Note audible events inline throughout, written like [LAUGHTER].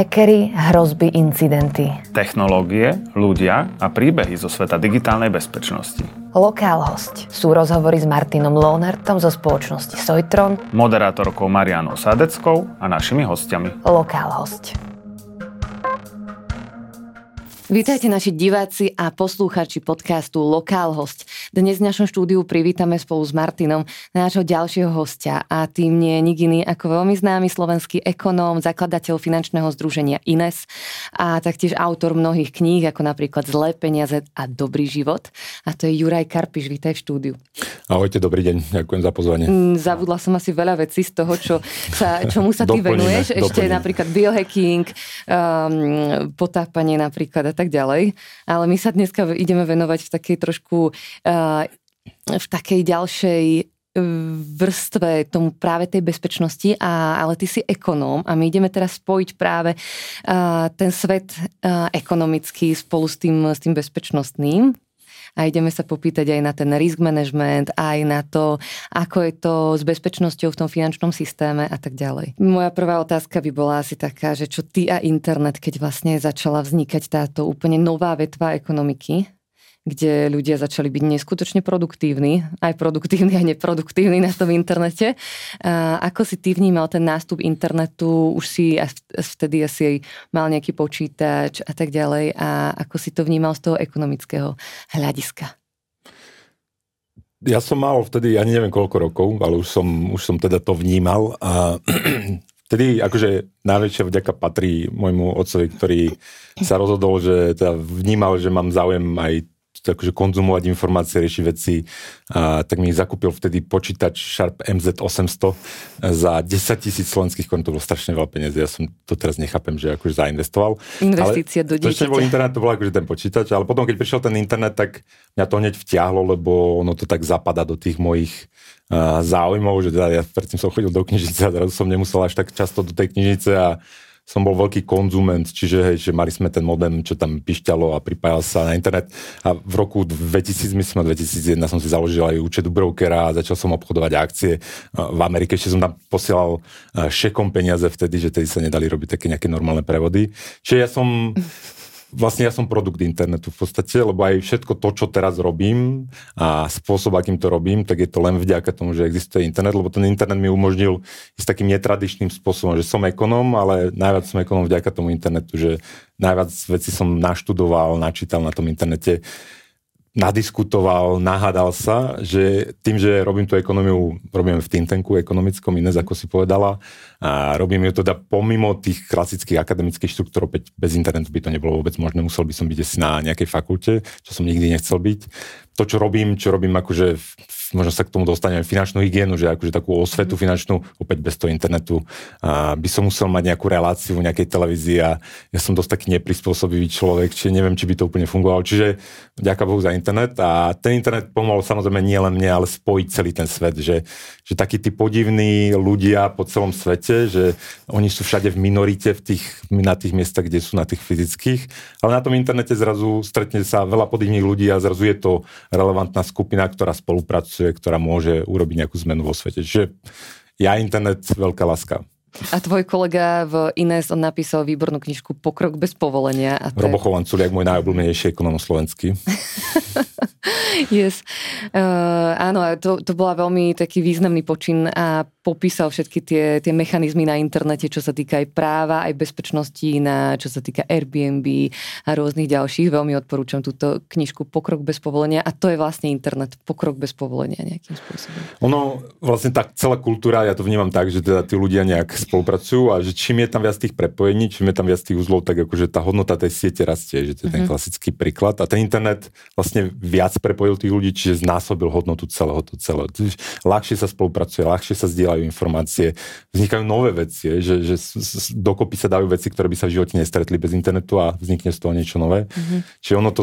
Hackery, hrozby, incidenty. Technológie, ľudia a príbehy zo sveta digitálnej bezpečnosti. Lokál host sú rozhovory s Martinom Lohnertom zo spoločnosti Sojtron, Moderátorkou Marianou Sadeckou a našimi hostiami. Lokál host. Vítajte naši diváci a poslúchači podcastu Lokál host. Dnes v našom štúdiu privítame spolu s Martinom nášho ďalšieho hostia a tým nie je nik iný ako veľmi známy slovenský ekonóm, zakladateľ finančného združenia INES a taktiež autor mnohých kníh ako napríklad Zlé peniaze a Dobrý život. A to je Juraj Karpiš, vítaj v štúdiu. Ahojte, dobrý deň, ďakujem za pozvanie. Mm, zabudla som asi veľa vecí z toho, čo sa, čomu sa ty venuješ. Ešte doplníme. napríklad biohacking, um, potápanie napríklad tak ďalej. Ale my sa dneska ideme venovať v takej trošku, uh, v takej ďalšej uh, vrstve tomu práve tej bezpečnosti, a, ale ty si ekonóm a my ideme teraz spojiť práve uh, ten svet uh, ekonomický spolu s tým, s tým bezpečnostným a ideme sa popýtať aj na ten risk management, aj na to, ako je to s bezpečnosťou v tom finančnom systéme a tak ďalej. Moja prvá otázka by bola asi taká, že čo ty a internet, keď vlastne začala vznikať táto úplne nová vetva ekonomiky, kde ľudia začali byť neskutočne produktívni, aj produktívni, aj neproduktívni na tom internete. A ako si ty vnímal ten nástup internetu? Už si vtedy asi mal nejaký počítač a tak ďalej. A ako si to vnímal z toho ekonomického hľadiska? Ja som mal vtedy, ani neviem koľko rokov, ale už som, už som teda to vnímal a [CLEARS THROAT] vtedy akože najväčšia vďaka patrí môjmu otcovi, ktorý sa rozhodol, že teda vnímal, že mám záujem aj akože konzumovať informácie, riešiť veci, a, tak mi zakúpil vtedy počítač Sharp MZ800 za 10 tisíc slovenských korun, to bolo strašne veľa peniazy, ja som to teraz nechápem, že akože zainvestoval. Investícia do dieťaťa. To bol internet, to bol akože ten počítač, ale potom, keď prišiel ten internet, tak mňa to hneď vtiahlo, lebo ono to tak zapadá do tých mojich uh, záujmov, že teda ja predtým som chodil do knižnice a zrazu som nemusel až tak často do tej knižnice a som bol veľký konzument, čiže hej, že mali sme ten modem, čo tam pišťalo a pripájal sa na internet. A v roku 2000, myslím, 2001 som si založil aj účet u brokera a začal som obchodovať akcie. V Amerike ešte som tam posielal šekom peniaze vtedy, že tedy sa nedali robiť také nejaké normálne prevody. Čiže ja som vlastne ja som produkt internetu v podstate, lebo aj všetko to, čo teraz robím a spôsob, akým to robím, tak je to len vďaka tomu, že existuje internet, lebo ten internet mi umožnil ísť takým netradičným spôsobom, že som ekonom, ale najviac som ekonom vďaka tomu internetu, že najviac veci som naštudoval, načítal na tom internete nadiskutoval, nahádal sa, že tým, že robím tú ekonómiu, robím v Tintenku ekonomickom, iné, ako si povedala, a robím ju teda pomimo tých klasických akademických štruktúr, opäť bez internetu by to nebolo vôbec možné, musel by som byť asi na nejakej fakulte, čo som nikdy nechcel byť. To, čo robím, čo robím akože možno sa k tomu dostaneme, finančnú hygienu, že akože takú osvetu mm. finančnú, opäť bez toho internetu, a by som musel mať nejakú reláciu v nejakej televízii a ja som dosť taký neprispôsobivý človek, čiže neviem, či by to úplne fungovalo. Čiže ďaká Bohu za internet a ten internet pomohol samozrejme nie len mne, ale spojiť celý ten svet, že, že takí tí podivní ľudia po celom svete, že oni sú všade v minorite v tých, na tých miestach, kde sú na tých fyzických, ale na tom internete zrazu stretne sa veľa podivných ľudí a zrazu je to relevantná skupina, ktorá spolupracuje pracuje, ktorá môže urobiť nejakú zmenu vo svete. Čiže ja internet, veľká láska. A tvoj kolega v Ines, on napísal výbornú knižku Pokrok bez povolenia. A to Robo Chovanculiak, môj najobľúbenejší ekonom slovenský. [LAUGHS] yes. Uh, áno, to, to bola veľmi taký významný počin a popísal všetky tie, tie mechanizmy na internete, čo sa týka aj práva, aj bezpečnosti, na, čo sa týka Airbnb a rôznych ďalších. Veľmi odporúčam túto knižku Pokrok bez povolenia a to je vlastne internet, pokrok bez povolenia nejakým spôsobom. Ono, vlastne tá celá kultúra, ja to vnímam tak, že teda tí ľudia nejak spolupracujú a že čím je tam viac tých prepojení, čím je tam viac tých uzlov, tak akože tá hodnota tej siete rastie, že to je ten mhm. klasický príklad. A ten internet vlastne viac prepojil tých ľudí, čiže znásobil hodnotu celého to celého. Ľahšie sa spolupracuje, ľahšie sa zdieľa zdieľajú informácie, vznikajú nové veci, že, že dokopy sa dajú veci, ktoré by sa v živote nestretli bez internetu a vznikne z toho niečo nové. Mm-hmm. Čiže ono to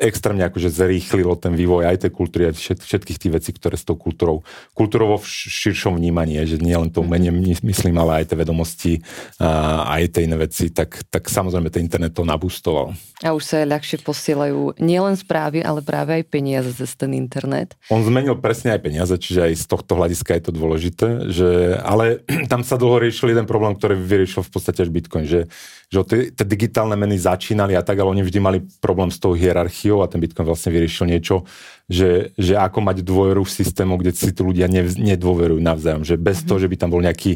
extrémne akože zrýchlilo ten vývoj aj tej kultúry, aj všetkých tých vecí, ktoré s tou kultúrou, kultúrovo v širšom vnímaní, že nie len to mhm. umenie mm-hmm. myslím, ale aj tie vedomosti a aj tie iné veci, tak, tak samozrejme ten internet to nabustoval. A už sa ľahšie posielajú nielen správy, ale práve aj peniaze cez ten internet. On zmenil presne aj peniaze, čiže aj z tohto hľadiska je to dôležité, že, ale [CLEARS THROAT] tam sa dlho riešil jeden problém, ktorý vyriešil v podstate až Bitcoin, že, že tie digitálne meny začínali a tak, ale oni vždy mali problém s tou hierarchiou a ten Bitcoin vlastne vyriešil niečo, že, že ako mať dôveru v systému, kde si tu ľudia ne, nedôverujú navzájom. Že bez mm-hmm. toho, že by tam bol nejaký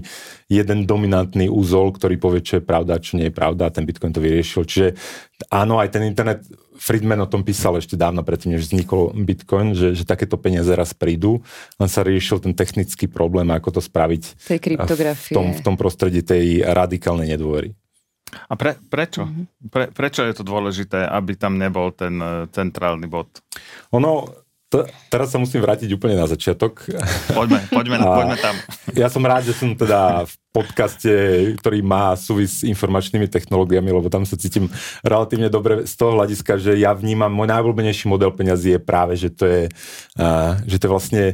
jeden dominantný úzol, ktorý povie, čo je pravda, čo nie je pravda a ten Bitcoin to vyriešil. Čiže áno, aj ten internet, Friedman o tom písal ešte dávno predtým, než vznikol Bitcoin, že, že takéto peniaze raz prídu, len sa riešil ten technický problém, ako to spraviť tej v tom, v tom prostredí tej radikálnej nedôvery. A pre, prečo? Mm-hmm. Pre, prečo je to dôležité, aby tam nebol ten uh, centrálny bod? Ono, to, teraz sa musím vrátiť úplne na začiatok. Poďme, poďme, [LAUGHS] poďme tam. Ja som rád, že som teda v podcaste, ktorý má súvis s informačnými technológiami, lebo tam sa cítim relatívne dobre z toho hľadiska, že ja vnímam, môj najobľúbenejší model peňazí je práve, že to je, uh, že to je vlastne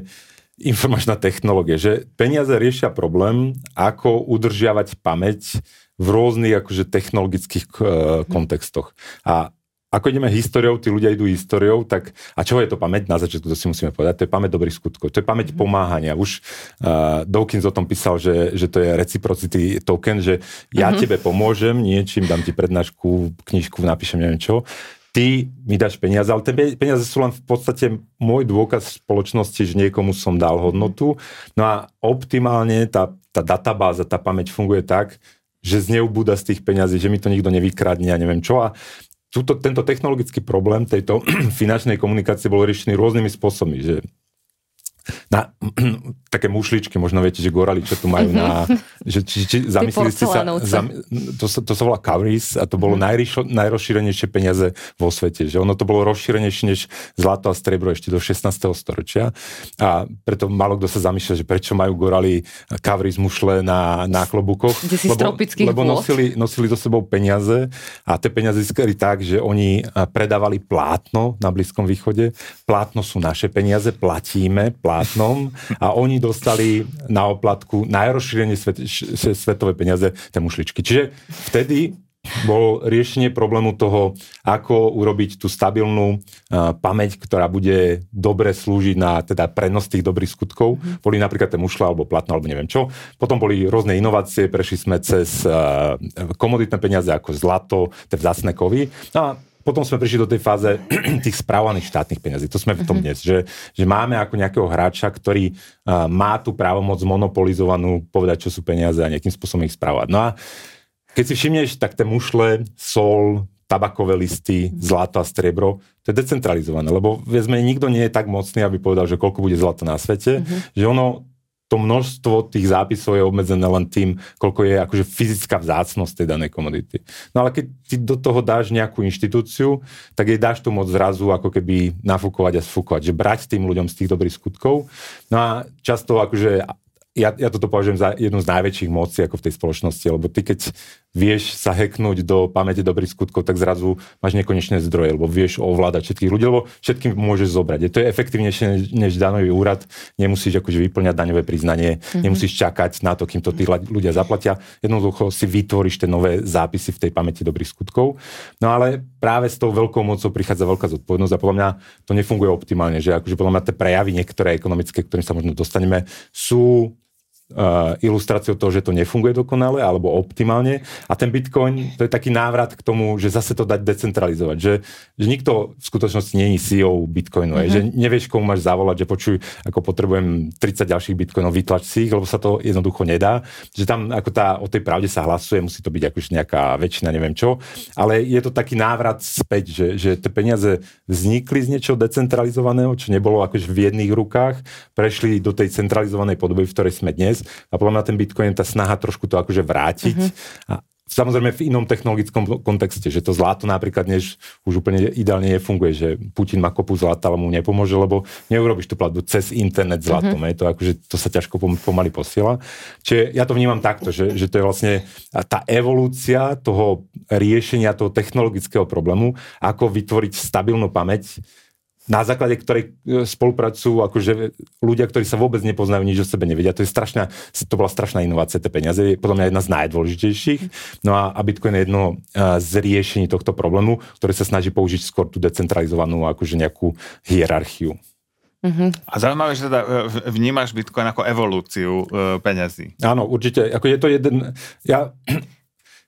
informačná technológia, že peniaze riešia problém, ako udržiavať pamäť v rôznych akože technologických uh, kontextoch. A ako ideme históriou, tí ľudia idú históriou, tak a čo je to pamäť? Na začiatku to si musíme povedať. To je pamäť dobrých skutkov. To je pamäť pomáhania. Už uh, Dawkins o tom písal, že, že to je reciprocity token, že ja mm-hmm. tebe pomôžem niečím, dám ti prednášku, knižku, napíšem neviem čo ty mi dáš peniaze, ale tie peniaze sú len v podstate môj dôkaz spoločnosti, že niekomu som dal hodnotu. No a optimálne tá, tá databáza, tá pamäť funguje tak, že z neubúda z tých peňazí, že mi to nikto nevykradne a neviem čo. A túto, tento technologický problém tejto [CLEARS THROAT] finančnej komunikácie bol riešený rôznymi spôsobmi, že na, [CLEARS THROAT] také mušličky, možno viete, že gorali, čo tu majú na... Že, či, či, zamyslili ste sa... Zam, to, to sa volá cowries a to bolo najryšlo, najrozšírenejšie peniaze vo svete. Že ono to bolo rozšírenejšie než zlato a striebro ešte do 16. storočia. A preto málo kto sa zamýšľa, že prečo majú gorali cowries mušle na, na klobukoch. Lebo, lebo nosili, nosili do sebou peniaze a tie peniaze získali tak, že oni predávali plátno na Blízkom východe. Plátno sú naše peniaze, platíme, platíme plátnom a oni dostali na oplatku najrozšírenie svet, svetové peniaze, tie mušličky. Čiže vtedy bol riešenie problému toho, ako urobiť tú stabilnú uh, pamäť, ktorá bude dobre slúžiť na teda prenos tých dobrých skutkov. Mm. Boli napríklad tie mušle alebo platno alebo neviem čo. Potom boli rôzne inovácie, prešli sme cez uh, komoditné peniaze ako zlato, tie vzácne kovy. No a potom sme prišli do tej fáze [CLEARS THROAT] tých správaných štátnych peniazí. To sme v tom mhm. dnes, že, že máme ako nejakého hráča, ktorý uh, má tú právomoc monopolizovanú povedať, čo sú peniaze a nejakým spôsobom ich správať. No a keď si všimneš, tak tie mušle, sol, tabakové listy, zlato a striebro, to je decentralizované, lebo vezme, nikto nie je tak mocný, aby povedal, že koľko bude zlata na svete, mm-hmm. že ono to množstvo tých zápisov je obmedzené len tým, koľko je akože fyzická vzácnosť tej danej komodity. No ale keď ty do toho dáš nejakú inštitúciu, tak jej dáš tu moc zrazu ako keby nafúkovať a sfúkovať, že brať tým ľuďom z tých dobrých skutkov. No a často akože ja, ja toto považujem za jednu z najväčších mocí ako v tej spoločnosti, lebo ty keď vieš sa heknúť do pamäte dobrých skutkov, tak zrazu máš nekonečné zdroje, lebo vieš ovládať všetkých ľudí, lebo všetkým môžeš zobrať. Je to je efektívnejšie než daňový úrad, nemusíš akože vyplňať daňové priznanie, mm-hmm. nemusíš čakať na to, kým to tí ľudia zaplatia. Jednoducho si vytvoríš tie nové zápisy v tej pamäti dobrých skutkov. No ale práve s tou veľkou mocou prichádza veľká zodpovednosť a podľa mňa to nefunguje optimálne, že akože podľa mňa tie prejavy niektoré ekonomické, ktorým sa možno dostaneme, sú uh, ilustráciou toho, že to nefunguje dokonale alebo optimálne. A ten Bitcoin, to je taký návrat k tomu, že zase to dať decentralizovať. Že, že nikto v skutočnosti je CEO Bitcoinu. Mm-hmm. Že nevieš, komu máš zavolať, že počuj, ako potrebujem 30 ďalších Bitcoinov, vytlač si ich, lebo sa to jednoducho nedá. Že tam ako tá, o tej pravde sa hlasuje, musí to byť akože nejaká väčšina, neviem čo. Ale je to taký návrat späť, že, že tie peniaze vznikli z niečoho decentralizovaného, čo nebolo akože v jedných rukách, prešli do tej centralizovanej podoby, v ktorej sme dnes. A podľa mňa ten Bitcoin je tá snaha trošku to akože vrátiť. Uh-huh. A Samozrejme v inom technologickom kontexte, že to zlato napríklad dnes už úplne ideálne nefunguje, že Putin má kopu zlata, ale mu nepomôže, lebo neurobiš tú platbu cez internet zlatom. Mm-hmm. To, akože, to sa ťažko pomaly posiela. Čiže ja to vnímam takto, že, že to je vlastne tá evolúcia toho riešenia toho technologického problému, ako vytvoriť stabilnú pamäť na základe ktorej e, spolupracujú akože ľudia, ktorí sa vôbec nepoznajú, nič o sebe nevedia. To je strašná, to bola strašná inovácia, tie peniaze, je podľa mňa jedna z najdôležitejších. No a, a Bitcoin je jedno e, z riešení tohto problému, ktoré sa snaží použiť skôr tú decentralizovanú akože nejakú hierarchiu. Uh-huh. A zaujímavé, že teda e, vnímaš Bitcoin ako evolúciu e, peňazí. Áno, určite. Ako je to jeden... Ja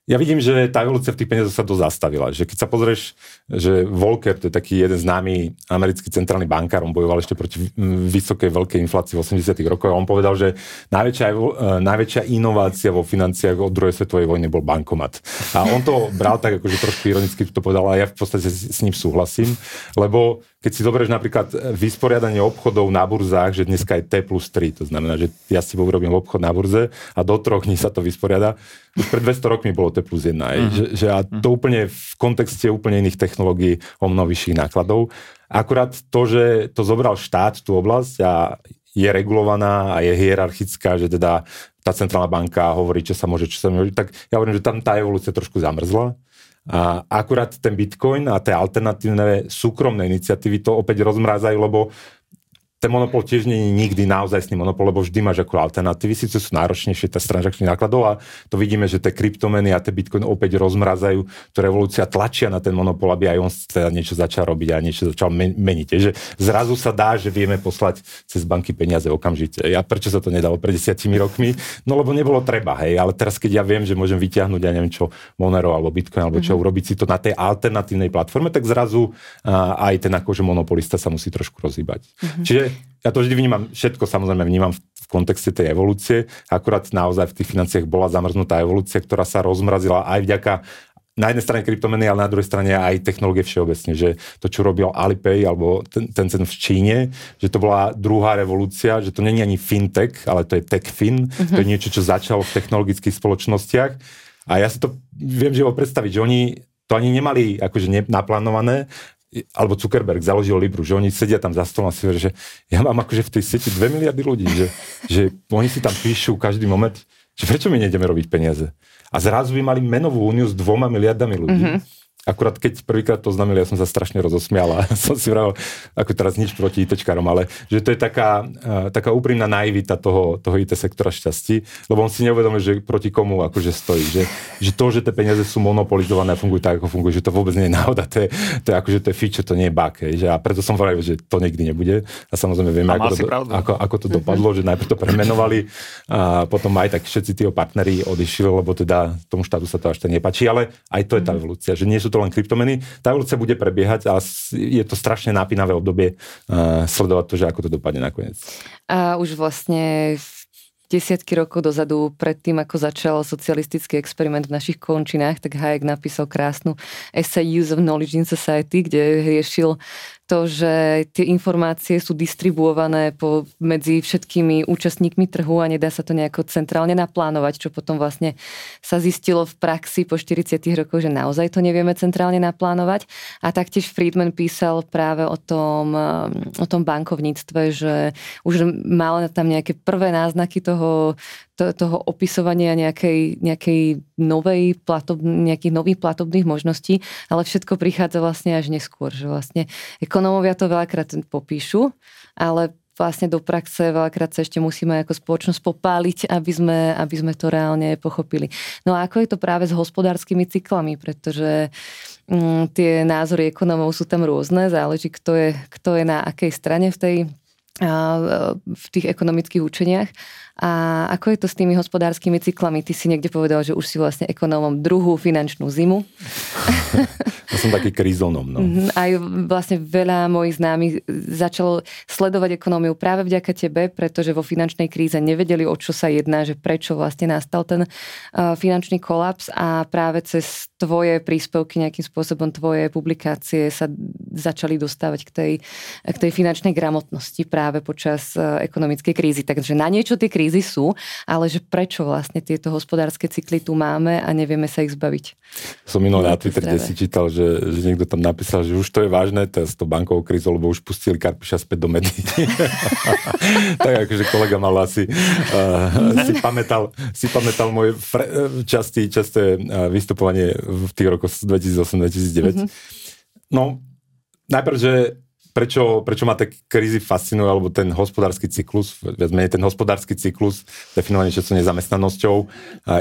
ja vidím, že tá evolúcia v tých peniazoch sa dosť zastavila. Že keď sa pozrieš, že Volcker, to je taký jeden známy americký centrálny bankár, on bojoval ešte proti vysokej veľkej inflácii v 80 rokoch on povedal, že najväčšia, e, najväčšia inovácia vo financiách od druhej svetovej vojny bol bankomat. A on to bral tak, akože trošku ironicky to povedal a ja v podstate s ním súhlasím, lebo keď si zoberieš napríklad vysporiadanie obchodov na burzách, že dneska je T plus 3, to znamená, že ja si urobím obchod na burze a do troch dní sa to vysporiada. Už pred 200 rokmi bolo T plus 1. Uh-huh. Že, že a to úplne v kontexte úplne iných technológií o mnoho vyšších nákladov. Akurát to, že to zobral štát, tú oblasť a je regulovaná a je hierarchická, že teda tá centrálna banka hovorí, čo sa môže, čo sa môže, tak ja hovorím, že tam tá evolúcia trošku zamrzla a akurát ten Bitcoin a tie alternatívne súkromné iniciatívy to opäť rozmrázajú, lebo ten monopol tiež nie je nikdy naozaj s ním monopol, lebo vždy máš ako alternatívy, síce sú náročnejšie tá transakčných nákladov a to vidíme, že tie kryptomeny a tie bitcoin opäť rozmrazajú, to revolúcia tlačia na ten monopol, aby aj on teda niečo začal robiť a niečo začal meniť. Že zrazu sa dá, že vieme poslať cez banky peniaze okamžite. Ja prečo sa to nedalo pred desiatimi rokmi? No lebo nebolo treba, hej, ale teraz keď ja viem, že môžem vyťahnuť, ja neviem čo, Monero alebo Bitcoin alebo čo, mm-hmm. urobiť si to na tej alternatívnej platforme, tak zrazu uh, aj ten akože monopolista sa musí trošku rozhýbať. Mm-hmm. Čiže ja to vždy vnímam, všetko samozrejme vnímam v, v kontexte tej evolúcie, akurát naozaj v tých financiách bola zamrznutá evolúcia, ktorá sa rozmrazila aj vďaka na jednej strane kryptomeny, ale na druhej strane aj technológie všeobecne, že to, čo robil Alipay alebo ten, ten cen v Číne, že to bola druhá revolúcia, že to není ani fintech, ale to je techfin, to je mhm. niečo, čo začalo v technologických spoločnostiach. A ja si to viem živo predstaviť, že oni to ani nemali akože naplánované alebo Zuckerberg založil Libru, že oni sedia tam za stolom a si hovoria, že ja mám akože v tej sieti 2 miliardy ľudí, že, že oni si tam píšu každý moment, že prečo my nejdeme robiť peniaze. A zrazu by mali menovú úniu s dvoma miliardami ľudí. Mm-hmm Akurát keď prvýkrát to znamenali, ja som sa strašne rozosmial a [LAUGHS] som si vravil, ako teraz nič proti ITčkarom, ale že to je taká, uh, taká úprimná naivita toho, toho IT sektora šťastí, lebo on si neuvedomuje, že proti komu akože stojí. Že, že to, že tie peniaze sú monopolizované a fungujú tak, ako fungujú, že to vôbec nie je náhoda, to je, to je akože to je feature, to nie je bug. Že? A preto som vravil, že to nikdy nebude. A samozrejme vieme, ako to, ako, ako to dopadlo, že najprv to premenovali a potom aj tak všetci tí partneri odišli, lebo teda tomu štátu sa to až tak nepačí, ale aj to je tá mhm. evolúcia, že nie sú to len kryptomeny. Tá evolúcia bude prebiehať a je to strašne napínavé obdobie uh, sledovať to, že ako to dopadne nakoniec. A už vlastne desiatky rokov dozadu, predtým ako začal socialistický experiment v našich končinách, tak Hayek napísal krásnu Essay Use of Knowledge in Society, kde riešil to, že tie informácie sú distribuované po, medzi všetkými účastníkmi trhu a nedá sa to nejako centrálne naplánovať, čo potom vlastne sa zistilo v praxi po 40 rokoch, že naozaj to nevieme centrálne naplánovať. A taktiež Friedman písal práve o tom, o tom bankovníctve, že už mal tam nejaké prvé náznaky toho, to, toho opisovania nejakej, nejakej novej platob, nejakých nových platobných možností, ale všetko prichádza vlastne až neskôr, že vlastne ekonómovia to veľakrát popíšu, ale vlastne do praxe veľakrát sa ešte musíme ako spoločnosť popáliť, aby sme, aby sme to reálne pochopili. No a ako je to práve s hospodárskymi cyklami, pretože mm, tie názory ekonomov sú tam rôzne, záleží kto je, kto je na akej strane v tej v tých ekonomických učeniach. A ako je to s tými hospodárskymi cyklami? Ty si niekde povedal, že už si vlastne ekonómom druhú finančnú zimu. [LAUGHS] Ja som taký krízonom. No. Mhm, aj vlastne veľa mojich známych začalo sledovať ekonómiu práve vďaka tebe, pretože vo finančnej kríze nevedeli, o čo sa jedná, že prečo vlastne nastal ten finančný kolaps a práve cez tvoje príspevky, nejakým spôsobom tvoje publikácie sa začali dostávať k tej, k tej finančnej gramotnosti práve počas ekonomickej krízy. Takže na niečo tie krízy krízy sú, ale že prečo vlastne tieto hospodárske cykly tu máme a nevieme sa ich zbaviť. Som minul na Twitter, kde si čítal, že, že niekto tam napísal, že už to je vážne, to s tou bankovou krízou, lebo už pustili Karpiša späť do medy. [LAUGHS] tak akože kolega mal asi uh, si, pamätal, si pamätal moje fre, častý, časté uh, vystupovanie v tých rokoch 2008-2009. Mm-hmm. No, najprv, že prečo, prečo ma tak krízy fascinujú, alebo ten hospodársky cyklus, viac menej ten hospodársky cyklus, definovaný často nezamestnanosťou.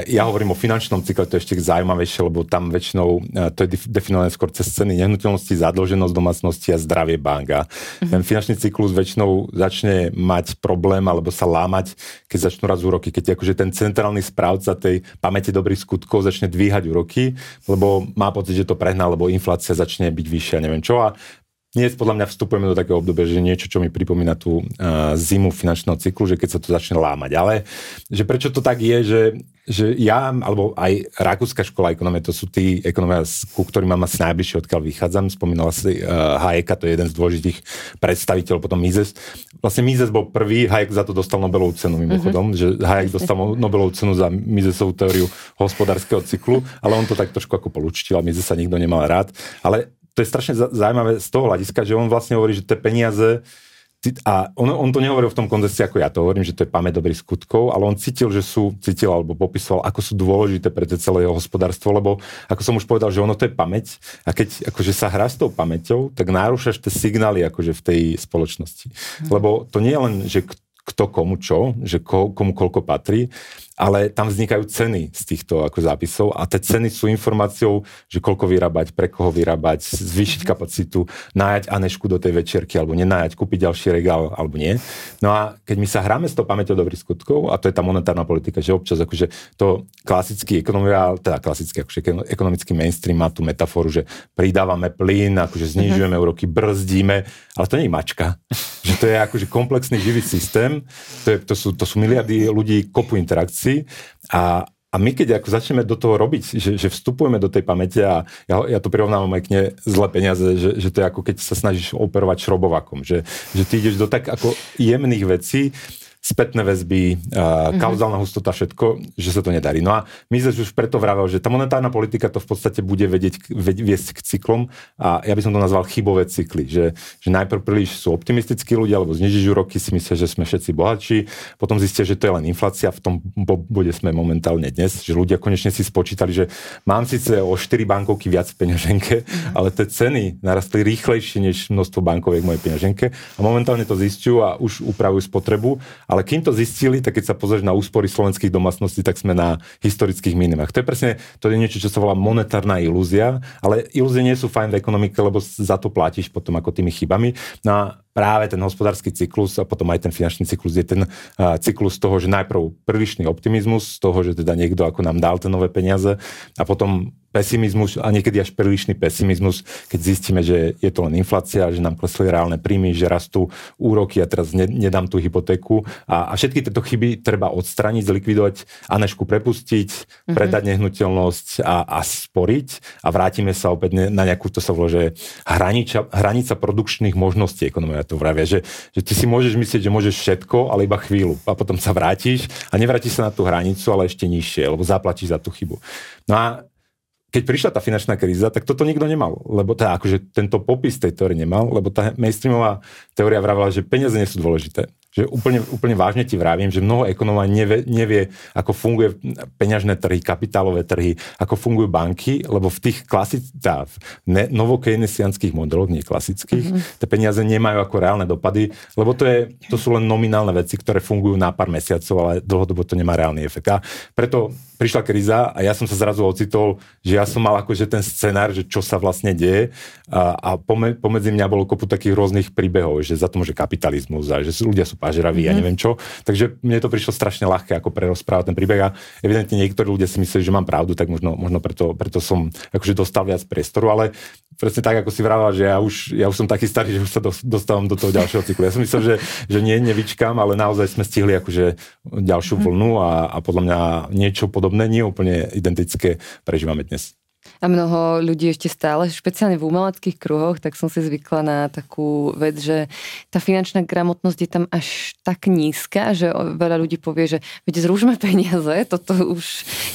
Ja hovorím o finančnom cykle, to je ešte zaujímavejšie, lebo tam väčšinou to je definované skôr cez ceny nehnuteľnosti, zadlženosť domácnosti a zdravie banka. Mm-hmm. Ten finančný cyklus väčšinou začne mať problém alebo sa lámať, keď začnú raz úroky, keď akože ten centrálny správca tej pamäte dobrých skutkov začne dvíhať úroky, lebo má pocit, že to prehná, lebo inflácia začne byť vyššia, neviem čo. A dnes podľa mňa vstupujeme do takého obdobia, že niečo, čo mi pripomína tú uh, zimu finančného cyklu, že keď sa to začne lámať. Ale že prečo to tak je, že, že ja, alebo aj Rakúska škola ekonomie, to sú tí ekonomia, ku ktorým mám asi najbližšie, odkiaľ vychádzam. Spomínala si uh, Hayeka, to je jeden z dôležitých predstaviteľov, potom Mises. Vlastne Mises bol prvý, Hayek za to dostal Nobelovú cenu mimochodom, mm-hmm. že Hayek dostal Nobelovú cenu za Misesovú teóriu hospodárskeho cyklu, ale on to tak trošku ako polúčtil a Mises sa nikto nemal rád. Ale to je strašne zaujímavé z toho hľadiska, že on vlastne hovorí, že tie peniaze a on, on to nehovoril v tom kontexte, ako ja to hovorím, že to je pamäť dobrých skutkov, ale on cítil, že sú, cítil alebo popisoval, ako sú dôležité pre celé jeho hospodárstvo, lebo ako som už povedal, že ono to je pamäť a keď akože sa hrá s tou pamäťou, tak narúšaš tie signály akože v tej spoločnosti. Mm. Lebo to nie je len, že kto komu čo, že ko, komu koľko patrí, ale tam vznikajú ceny z týchto ako zápisov a tie ceny sú informáciou, že koľko vyrábať, pre koho vyrábať, zvýšiť mhm. kapacitu, nájať Anešku do tej večerky alebo nenájať, kúpiť ďalší regál alebo nie. No a keď my sa hráme s tou pamäťou dobrých skutkov, a to je tá monetárna politika, že občas akože to klasický ekonomia, teda klasický akože ekonomický mainstream má tú metaforu, že pridávame plyn, akože znižujeme uh-huh. úroky, brzdíme, ale to nie je mačka. že to je akože komplexný živý systém, to, je, to, sú, to sú miliardy ľudí, kopu interakcií veci a, a my keď ako začneme do toho robiť, že, že vstupujeme do tej pamäte a ja, ja to prirovnávam aj k ne zlé peniaze, že, že to je ako keď sa snažíš operovať šrobovakom, že, že ty ideš do tak ako jemných vecí, spätné väzby, uh, kauzálna hustota, všetko, že sa to nedarí. No a sme už preto vravel, že tá monetárna politika to v podstate bude vedieť, viesť k cyklom a ja by som to nazval chybové cykly, že, že najprv príliš sú optimistickí ľudia, alebo znižíš úroky, si myslia, že sme všetci bohatší, potom zistia, že to je len inflácia, v tom bode sme momentálne dnes, že ľudia konečne si spočítali, že mám síce o 4 bankovky viac v peňaženke, mm. ale tie ceny narastli rýchlejšie než množstvo bankoviek v mojej peňaženke a momentálne to zistujú a už upravujú spotrebu, ale kým to zistili, tak keď sa pozrieš na úspory slovenských domácností, tak sme na historických minimách. To je presne, to je niečo, čo sa volá monetárna ilúzia, ale ilúzie nie sú fajn v ekonomike, lebo za to platíš potom ako tými chybami. No a práve ten hospodársky cyklus a potom aj ten finančný cyklus je ten uh, cyklus toho, že najprv prílišný optimizmus, z toho, že teda niekto ako nám dal tie nové peniaze a potom pesimizmus a niekedy až prílišný pesimizmus, keď zistíme, že je to len inflácia, že nám klesli reálne príjmy, že rastú úroky a teraz ne, nedám tú hypotéku. A, a všetky tieto chyby treba odstraniť, zlikvidovať, Anešku prepustiť, mm-hmm. predať nehnuteľnosť a, a sporiť a vrátime sa opäť na nejakú, to sa volá, že hranica, hranica produkčných možností ekonomia to vravia, že, že ty si môžeš myslieť, že môžeš všetko, ale iba chvíľu a potom sa vrátiš a nevrátiš sa na tú hranicu, ale ešte nižšie, lebo zaplatíš za tú chybu. No a keď prišla tá finančná kríza, tak toto nikto nemal, lebo tá, akože tento popis tej teórie nemal, lebo tá mainstreamová teória vravila, že peniaze nie sú dôležité že úplne, úplne vážne ti vravím, že mnoho ekonomov nevie, nevie, ako funguje peňažné trhy, kapitálové trhy, ako fungujú banky, lebo v tých klasic, tá, ne, modeloch, nie klasických, mm-hmm. tie peniaze nemajú ako reálne dopady, lebo to, je, to sú len nominálne veci, ktoré fungujú na pár mesiacov, ale dlhodobo to nemá reálny efekt. A preto prišla kríza a ja som sa zrazu ocitol, že ja som mal akože ten scenár, že čo sa vlastne deje a, a pomedzi mňa bolo kopu takých rôznych príbehov, že za to môže kapitalizmus a že ľudia sú pažeraví mm-hmm. a mhm. neviem čo. Takže mne to prišlo strašne ľahké ako prerozprávať ten príbeh a evidentne niektorí ľudia si mysleli, že mám pravdu, tak možno, možno preto, preto som akože dostal viac priestoru, ale presne tak, ako si vravala, že ja už, ja už som taký starý, že už sa dostávam do toho ďalšieho cyklu. Ja som myslel, že, že nie, nevyčkám, ale naozaj sme stihli akože ďalšiu mhm. vlnu a, a podľa mňa niečo podobné, nie úplne identické prežívame dnes. A mnoho ľudí ešte stále, špeciálne v umeleckých kruhoch, tak som si zvykla na takú vec, že tá finančná gramotnosť je tam až tak nízka, že veľa ľudí povie, že veď zrúžme peniaze, toto už,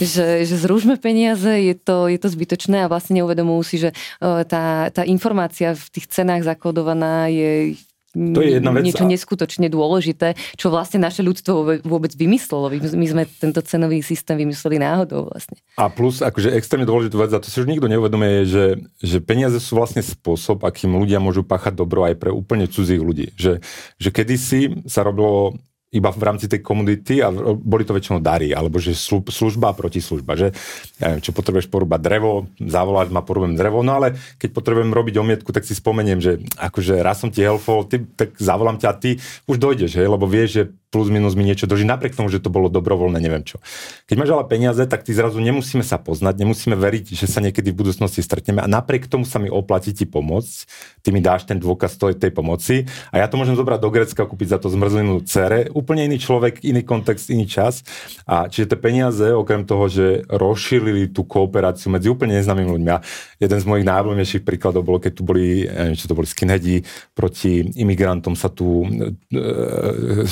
že, že zrúžme peniaze, je to, je to zbytočné a vlastne neuvedomujú si, že tá, tá informácia v tých cenách zakodovaná je to je jedna vec niečo neskutočne dôležité, čo vlastne naše ľudstvo vôbec vymyslelo. My sme tento cenový systém vymysleli náhodou vlastne. A plus, akože extrémne dôležitú vec, a to si už nikto neuvedomuje, je, že, že peniaze sú vlastne spôsob, akým ľudia môžu páchať dobro aj pre úplne cudzích ľudí. Že, že kedysi sa robilo iba v rámci tej komunity a boli to väčšinou dary, alebo že služba proti služba, že? Ja neviem, čo potrebuješ porúbať drevo, zavoláš ma, porúbem drevo, no ale keď potrebujem robiť omietku, tak si spomeniem, že akože raz som ti helfol, ty, tak zavolám ťa a ty už dojdeš, hej, lebo vieš, že plus minus mi niečo drží, napriek tomu, že to bolo dobrovoľné, neviem čo. Keď máš ale peniaze, tak ty zrazu nemusíme sa poznať, nemusíme veriť, že sa niekedy v budúcnosti stretneme a napriek tomu sa mi oplatí ti pomôcť, ty mi dáš ten dôkaz tej, tej pomoci a ja to môžem zobrať do Grecka, kúpiť za to zmrzlinu cere, úplne iný človek, iný kontext, iný čas. A čiže tie peniaze, okrem toho, že rozšírili tú kooperáciu medzi úplne neznámymi ľuďmi. A jeden z mojich najobľúbenejších príkladov bolo, keď tu boli, čo to boli skinheadi, proti imigrantom sa tu e,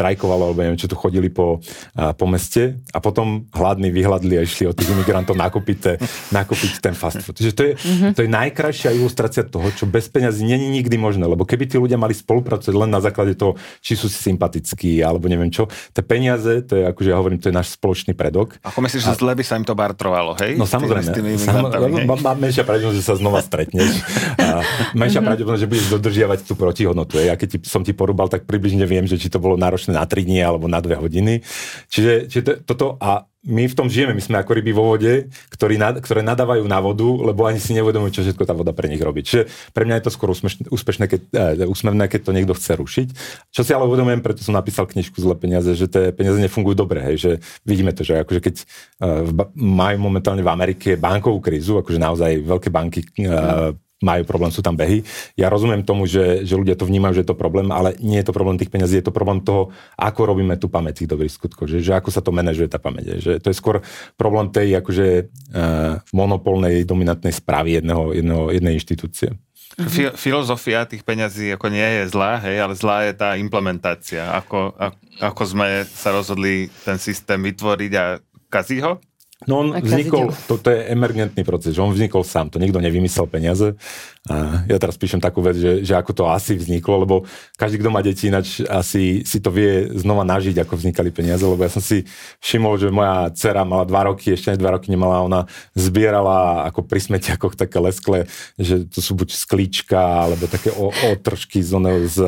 štrajkovalo, alebo neviem, čo tu chodili po, po meste a potom hladní vyhľadli a išli od tých imigrantov nakúpiť, nakúpiť ten fast food. Čiže to je, mm-hmm. to je najkrajšia ilustrácia toho, čo bez peňazí není nikdy možné, lebo keby tí ľudia mali spolupracovať len na základe toho, či sú si sympatickí alebo neviem čo, tie peniaze, to je akože ja hovorím, to je náš spoločný predok. Ako myslíš, že zle by sa im to bartrovalo, hej? No samozrejme. Mám menšia pravdepodobnosť, že sa znova stretneš. A menšia pravdepodobnosť, že budeš dodržiavať tú protihodnotu. Ja keď ti, som ti porúbal, tak približne viem, že či to bolo náročné na 3 dní alebo na 2 hodiny. Čiže, čiže to, toto a my v tom žijeme, my sme ako ryby vo vode, ktorí nad, ktoré nadávajú na vodu, lebo ani si neuvedomujú, čo všetko tá voda pre nich robí. Čiže pre mňa je to skôr úspešné, úspešné keď, e, úsmevné, keď to niekto chce rušiť. Čo si ale uvedomujem, preto som napísal knižku Zle peniaze, že tie peniaze nefungujú dobre, hej, že vidíme to, že akože keď e, majú momentálne v Amerike bankovú krízu, akože naozaj veľké banky e, majú problém, sú tam behy. Ja rozumiem tomu, že, že ľudia to vnímajú, že je to problém, ale nie je to problém tých peniazí, je to problém toho, ako robíme tú pamäť tých dobrých skutkov, že, že ako sa to manažuje tá pamäť. Že to je skôr problém tej akože uh, monopolnej dominantnej správy jedného, jedného, jednej inštitúcie. Fi- filozofia tých peňazí ako nie je zlá, hej, ale zlá je tá implementácia. Ako, ako, ako sme sa rozhodli ten systém vytvoriť a kazí ho? No on vznikol, to, to je emergentný proces, že on vznikol sám, to nikto nevymyslel peniaze. A ja teraz píšem takú vec, že, že ako to asi vzniklo, lebo každý, kto má deti, ináč asi si to vie znova nažiť, ako vznikali peniaze, lebo ja som si všimol, že moja dcera mala dva roky, ešte aj dva roky nemala, ona zbierala ako pri smetiakoch také leskle, že to sú buď sklíčka, alebo také otržky z, z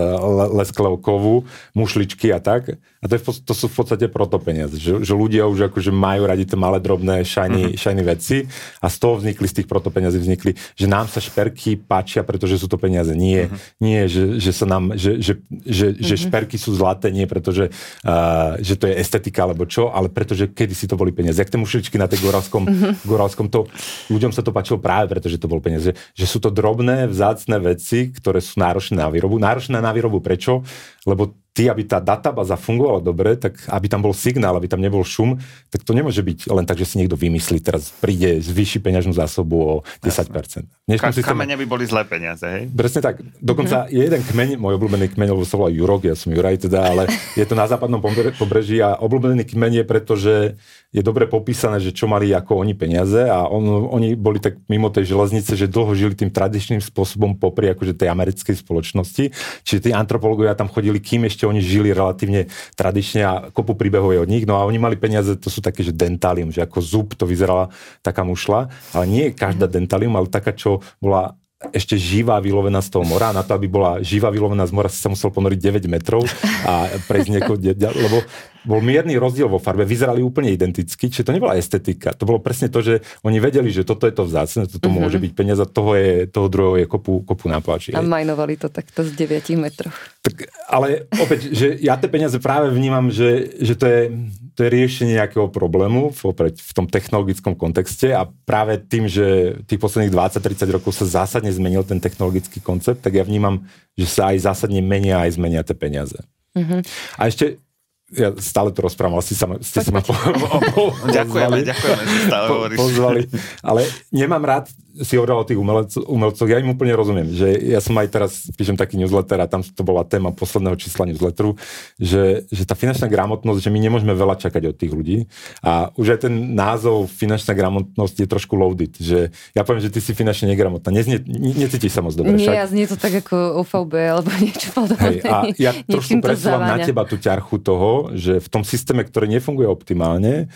lesklého kovu, mušličky a tak. A to, je, to sú v podstate proto peniaze, že, že ľudia už akože majú radi tie malé drobné shiny, mm-hmm. veci a z toho vznikli, z tých proto peniazy vznikli, že nám sa šperky páčia, pretože sú to peniaze. Nie, mm-hmm. nie že, že sa nám, že, že, že, mm-hmm. že šperky sú zlaté, nie pretože uh, že to je estetika alebo čo, ale pretože kedy si to boli peniaze. Jak tie mušličky na tej goralskom, mm-hmm. goralskom to, ľuďom sa to páčilo práve preto, že to bol peniaze. Že, že sú to drobné, vzácne veci, ktoré sú náročné na výrobu. Náročné na výrobu prečo? Lebo ty, aby tá databáza fungovala dobre, tak aby tam bol signál, aby tam nebol šum, tak to nemôže byť len tak, že si niekto vymyslí, teraz príde, zvýši peňažnú zásobu o 10%. Ka-. Kamene by boli zlé peniaze, hej? Presne tak. Dokonca mm-hmm. je jeden kmeň, môj obľúbený kmeň, lebo sa volá Jurok, ja som Juraj teda, ale je to na západnom pobreží a obľúbený kmeň je preto, že je dobre popísané, že čo mali ako oni peniaze a on, oni boli tak mimo tej železnice, že dlho žili tým tradičným spôsobom popri akože tej americkej spoločnosti. Čiže tí antropológovia tam chodili, kým ešte oni žili relatívne tradične a kopu príbehov je od nich. No a oni mali peniaze, to sú také, že dentálium, že ako zub to vyzerala taká mušla, ale nie každá dentálium, ale taká, čo bola ešte živá vylovená z toho mora. Na to, aby bola živá vylovená z mora, si sa musel ponoriť 9 metrov a prejsť nieko, lebo bol mierny rozdiel vo farbe, vyzerali úplne identicky, čiže to nebola estetika. To bolo presne to, že oni vedeli, že toto je to vzácne, toto mm-hmm. môže byť peniaze, toho, je, toho druhého je kopu, kopu na pláči. A majnovali to takto z 9 metrov. Tak, ale opäť, že ja tie peniaze práve vnímam, že, že to, je, to je riešenie nejakého problému v, opäť, v tom technologickom kontexte a práve tým, že tých posledných 20-30 rokov sa zásadne zmenil ten technologický koncept, tak ja vnímam, že sa aj zásadne menia aj zmenia tie peniaze. Mm-hmm. A ešte ja stále to rozprávam, ale ste sa ste sa ma po, [LAUGHS] po, po, ďakujeme, ďakujeme, že stále po, Pozvali. Ale nemám rád, si hovoril o tých umelcoch, umelcoch, ja im úplne rozumiem, že ja som aj teraz, píšem taký newsletter a tam to bola téma posledného čísla newsletteru, že, že tá finančná gramotnosť, že my nemôžeme veľa čakať od tých ľudí a už aj ten názov finančná gramotnosť je trošku loaded, že ja poviem, že ty si finančne negramotná, Neznie, necítiš sa moc dobre. Nie, ja znie to tak ako OVB alebo [LAUGHS] niečo podobné. Hej, a ja trošku presúvam na teba tú ťarchu toho, že v tom systéme, ktorý nefunguje optimálne,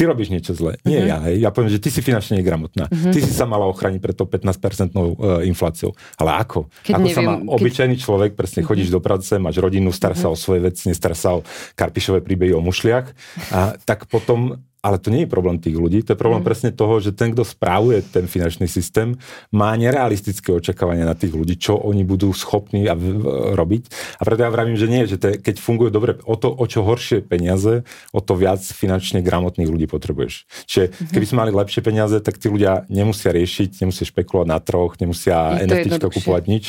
ty robíš niečo zlé. Nie uh-huh. ja, hej. Ja poviem, že ty si finančne negramotná. Uh-huh. Ty si sa mala ochrániť pred tou 15-percentnou uh, infláciou. Ale ako? Keď ako neviem, sa má keď... obyčajný človek, presne chodíš do práce, máš rodinu, uh-huh. sa o svoje veci, nestará sa o karpišové príbehy o mušliach, a tak potom ale to nie je problém tých ľudí, to je problém mm. presne toho, že ten, kto správuje ten finančný systém, má nerealistické očakávania na tých ľudí, čo oni budú schopní a v, robiť. A preto ja vravím, že nie, že to je, keď funguje dobre, o to, o čo horšie peniaze, o to viac finančne gramotných ľudí potrebuješ. Čiže mm-hmm. keby sme mali lepšie peniaze, tak tí ľudia nemusia riešiť, nemusia špekulovať na troch, nemusia NFT kupovať nič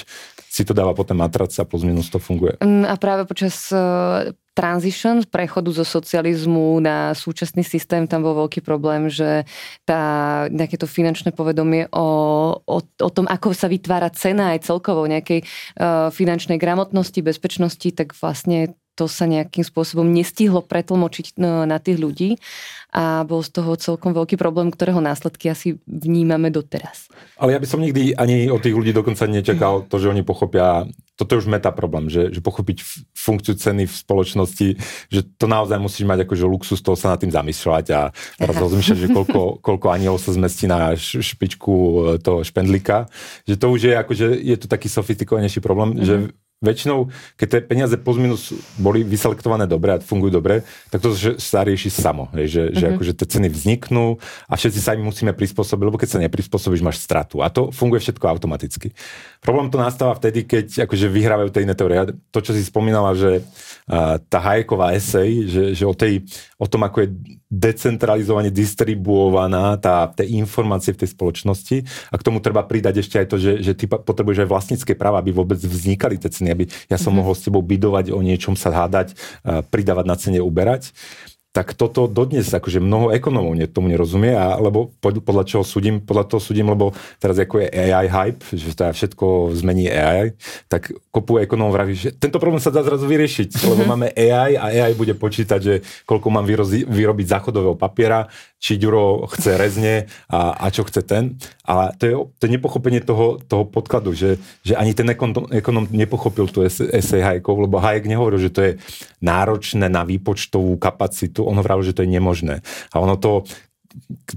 si to dáva potom matraca, plus minus to funguje. Mm, a práve počas uh, transition, prechodu zo socializmu na súčasný systém, tam bol veľký problém, že tá, nejaké to finančné povedomie o, o, o tom, ako sa vytvára cena aj celkovo nejakej uh, finančnej gramotnosti, bezpečnosti, tak vlastne to sa nejakým spôsobom nestihlo pretlmočiť no, na tých ľudí a bol z toho celkom veľký problém, ktorého následky asi vnímame doteraz. Ale ja by som nikdy ani od tých ľudí dokonca nečakal to, že oni pochopia, toto je už meta problém, že, že pochopiť funkciu ceny v spoločnosti, že to naozaj musíš mať akože luxus toho sa nad tým zamýšľať a teraz rozmýšľať, že koľko, [LAUGHS] koľko anielov sa zmestí na špičku toho špendlika, že to už je akože, je to taký sofistikovanejší problém, mm-hmm. že väčšinou, keď tie peniaze plus minus boli vyselektované dobre a fungujú dobre, tak to sa rieši samo. Že, mm-hmm. že mhm. akože tie ceny vzniknú a všetci sa im musíme prispôsobiť, lebo keď sa neprispôsobíš, máš stratu. A to funguje všetko automaticky. Problém to nastáva vtedy, keď akože vyhrávajú tie iné teórie. To, čo si spomínala, že uh, tá Hayeková esej, že, že o, tej, o tom, ako je decentralizovane distribuovaná tá, tie informácie v tej spoločnosti a k tomu treba pridať ešte aj to, že, že ty potrebuješ aj vlastnícke práva, aby vôbec vznikali tie ceny aby ja som mm-hmm. mohol s tebou bydovať, o niečom sa hádať, pridávať na cene, uberať tak toto dodnes akože mnoho ekonómov tomu nerozumie, a, lebo podľa čoho súdim, podľa toho súdim, lebo teraz ako je AI hype, že to všetko zmení AI, tak kopu ekonómov vraví, že tento problém sa dá zrazu vyriešiť, mm-hmm. lebo máme AI a AI bude počítať, že koľko mám vyrozi, vyrobiť záchodového papiera, či Ďuro chce rezne a, a čo chce ten. Ale to je, to je nepochopenie toho, toho podkladu, že, že ani ten ekonom, ekonom nepochopil tú esej Hayekov, lebo Hayek nehovoril, že to je náročné na výpočtovú kapacitu, on hovoril, že to je nemožné. A ono to,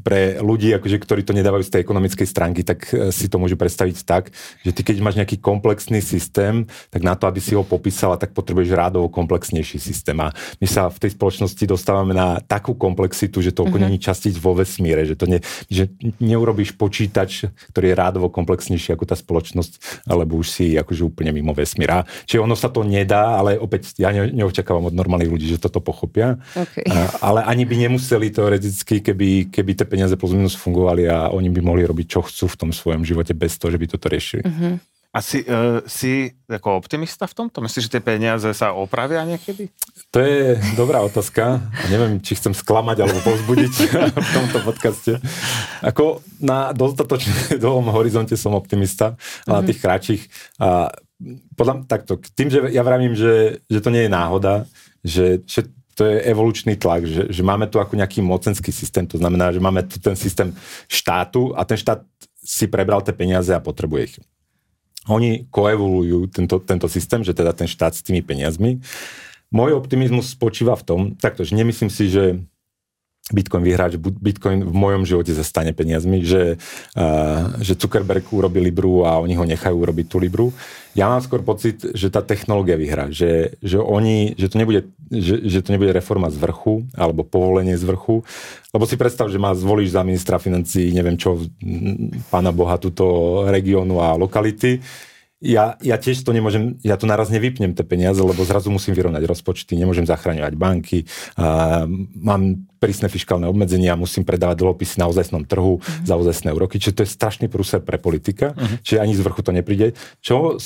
pre ľudí, akože, ktorí to nedávajú z tej ekonomickej stránky, tak e, si to môžu predstaviť tak, že ty keď máš nejaký komplexný systém, tak na to, aby si ho popísala, tak potrebuješ rádovo komplexnejší systém. A my sa v tej spoločnosti dostávame na takú komplexitu, že to mm-hmm. není častíc vo vesmíre, že to ne, že neurobíš počítač, ktorý je rádovo komplexnejší ako tá spoločnosť, alebo už si akože úplne mimo vesmíra. Čiže ono sa to nedá, ale opäť ja ne, neočakávam od normálnych ľudí, že toto pochopia. Okay. A, ale ani by nemuseli teoreticky, keby keby tie peniaze plus minus fungovali a oni by mohli robiť, čo chcú v tom svojom živote bez toho, že by toto riešili. Uh-huh. A si, uh, si ako optimista v tomto? Myslíš, že tie peniaze sa opravia niekedy? To je dobrá otázka. Neviem, či chcem sklamať alebo povzbudiť [LAUGHS] v tomto podcaste. Ako na dostatočne [LAUGHS] dlhom horizonte som optimista, ale mm-hmm. na mhm. tých kratších. A podľa, takto, tým, že ja vravím, že, že to nie je náhoda, že, že to je evolučný tlak, že, že máme tu ako nejaký mocenský systém, to znamená, že máme tu ten systém štátu a ten štát si prebral tie peniaze a potrebuje ich. Oni koevolujú tento, tento systém, že teda ten štát s tými peniazmi. Môj optimizmus spočíva v tom, takto, že nemyslím si, že Bitcoin vyhrá, že Bitcoin v mojom živote zastane peniazmi, že, uh, že Zuckerberg urobí Libru a oni ho nechajú urobiť tú Libru. Ja mám skôr pocit, že tá technológia vyhrá, že, že, oni, že, to nebude, že, že to nebude reforma z vrchu alebo povolenie z vrchu, lebo si predstav, že ma zvolíš za ministra financí, neviem čo, pána Boha, túto regiónu a lokality ja, ja tiež to nemôžem, ja to naraz nevypnem tie peniaze, lebo zrazu musím vyrovnať rozpočty, nemôžem zachraňovať banky, a mám prísne fiskálne obmedzenia, musím predávať dlhopisy na ozajstnom trhu uh-huh. za ozajstné úroky, čiže to je strašný prúser pre politika, uh-huh. čiže ani z vrchu to nepríde. Čo,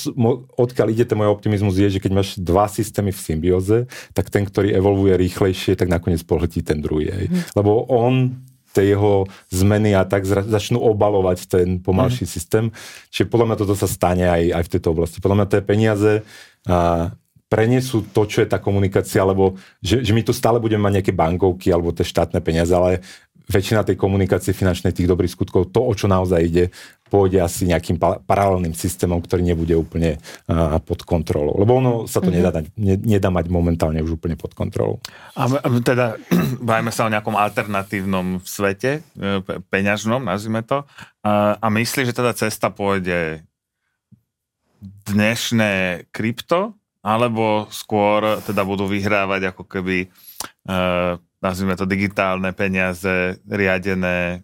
odkiaľ ide ten môj optimizmus je, že keď máš dva systémy v symbióze, tak ten, ktorý evolvuje rýchlejšie, tak nakoniec pohltí ten druhý. Uh-huh. Lebo on isté jeho zmeny a tak začnú obalovať ten pomalší mm. systém. Čiže podľa mňa toto sa stane aj, aj v tejto oblasti. Podľa mňa to je peniaze a prenesú to, čo je tá komunikácia, lebo že, že my tu stále budeme mať nejaké bankovky alebo tie štátne peniaze, ale väčšina tej komunikácie finančnej tých dobrých skutkov, to, o čo naozaj ide, pôjde asi nejakým paralelným systémom, ktorý nebude úplne uh, pod kontrolou. Lebo ono sa to mm-hmm. nedá, ne, nedá mať momentálne už úplne pod kontrolou. A teda [CLEARS THROAT] bajme sa o nejakom alternatívnom svete, e, peňažnom, nazvime to. A, a myslíš, že teda cesta pôjde dnešné krypto, alebo skôr teda budú vyhrávať ako keby uh, nazvime to digitálne peniaze riadené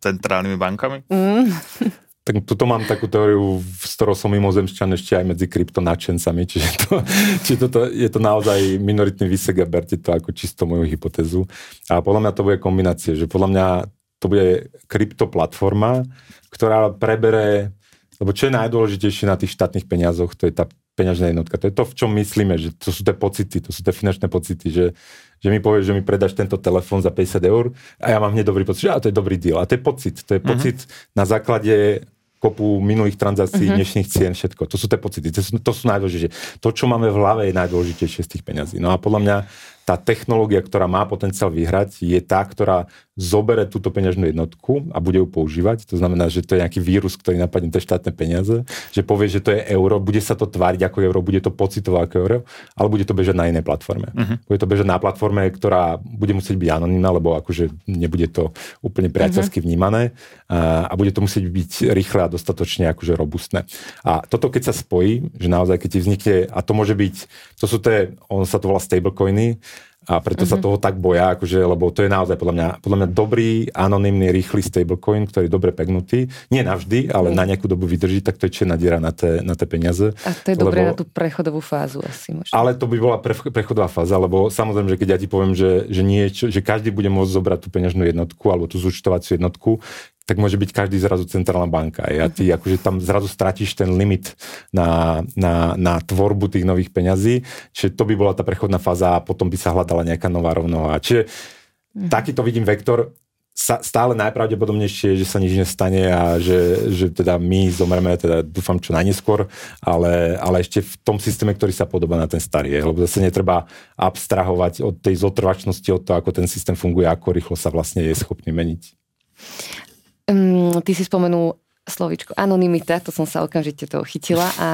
centrálnymi bankami? Mm. [LAUGHS] Tak tuto mám takú teóriu, s ktorou som mimozemšťan ešte aj medzi kryptonačencami, čiže to, [LAUGHS] či toto, je to naozaj minoritný výsek a berte to ako čisto moju hypotézu. A podľa mňa to bude kombinácie, že podľa mňa to bude kryptoplatforma, ktorá prebere, lebo čo je najdôležitejšie na tých štátnych peniazoch, to je tá peňažná jednotka. To je to, v čom myslíme, že to sú tie pocity, to sú tie finančné pocity, že, že mi povieš, že mi predáš tento telefón za 50 eur a ja mám hneď dobrý pocit, že a to je dobrý deal. A to je pocit. To je uh-huh. pocit na základe kopu minulých transakcií, uh-huh. dnešných cien, všetko. To sú tie pocity, to sú, to sú najdôležitejšie. To, čo máme v hlave, je najdôležitejšie z tých peňazí. No a podľa mňa tá technológia, ktorá má potenciál vyhrať, je tá, ktorá zobere túto peňažnú jednotku a bude ju používať. To znamená, že to je nejaký vírus, ktorý napadne tie štátne peniaze, že povie, že to je euro, bude sa to tváriť ako euro, bude to pocitovať ako euro, ale bude to bežať na inej platforme. Uh-huh. Bude to bežať na platforme, ktorá bude musieť byť anonimná, lebo akože nebude to úplne priateľsky uh-huh. vnímané a, a bude to musieť byť rýchle a dostatočne akože robustné. A toto keď sa spojí, že naozaj keď ti vznikne, a to môže byť, to sú tie, on sa to volá stablecoiny, a preto mm-hmm. sa mhm. toho tak boja, akože, lebo to je naozaj podľa mňa, podľa mňa dobrý, anonymný, rýchly stablecoin, ktorý je dobre pegnutý. Nie navždy, ale mm. na nejakú dobu vydrží, tak to je čo nadiera na tie, na tie peniaze. A to je dobré na tú prechodovú fázu asi možno. Ale to by bola pre, prechodová fáza, lebo samozrejme, že keď ja ti poviem, že, že, niečo, že každý bude môcť zobrať tú peňažnú jednotku alebo tú zúčtovaciu jednotku, tak môže byť každý zrazu centrálna banka. A ty mhm. akože tam zrazu stratíš ten limit na, na, na tvorbu tých nových peňazí, čiže to by bola tá prechodná fáza a potom by sa hľadala nejaká nová rovnováha. Čiže mm. takýto vidím vektor, sa, stále najpravdepodobnejšie je, že sa nič nestane a že, že teda my zomreme, teda dúfam čo najneskôr, ale, ale ešte v tom systéme, ktorý sa podobá na ten starý, lebo zase netreba abstrahovať od tej zotrvačnosti, od toho, ako ten systém funguje, ako rýchlo sa vlastne je schopný meniť. Um, ty si spomenul slovičko anonymita, to som sa okamžite toho chytila. A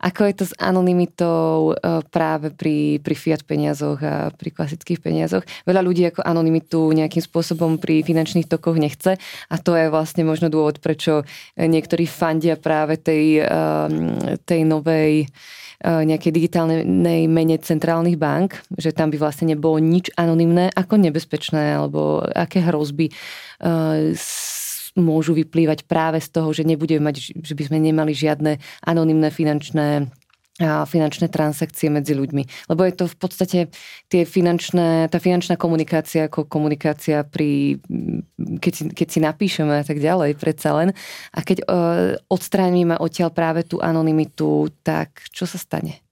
ako je to s anonymitou e, práve pri, pri fiat peniazoch a pri klasických peniazoch? Veľa ľudí ako anonymitu nejakým spôsobom pri finančných tokoch nechce a to je vlastne možno dôvod, prečo niektorí fandia práve tej, tej novej e, nejakej digitálnej mene centrálnych bank, že tam by vlastne nebolo nič anonymné, ako nebezpečné, alebo aké hrozby uh, môžu vyplývať práve z toho, že nebudeme mať, že by sme nemali žiadne anonimné finančné finančné transakcie medzi ľuďmi. Lebo je to v podstate tie finančné, tá finančná komunikácia ako komunikácia pri, keď si, keď si napíšeme a tak ďalej, predsa len. A keď uh, odstránime odtiaľ práve tú anonymitu, tak čo sa stane?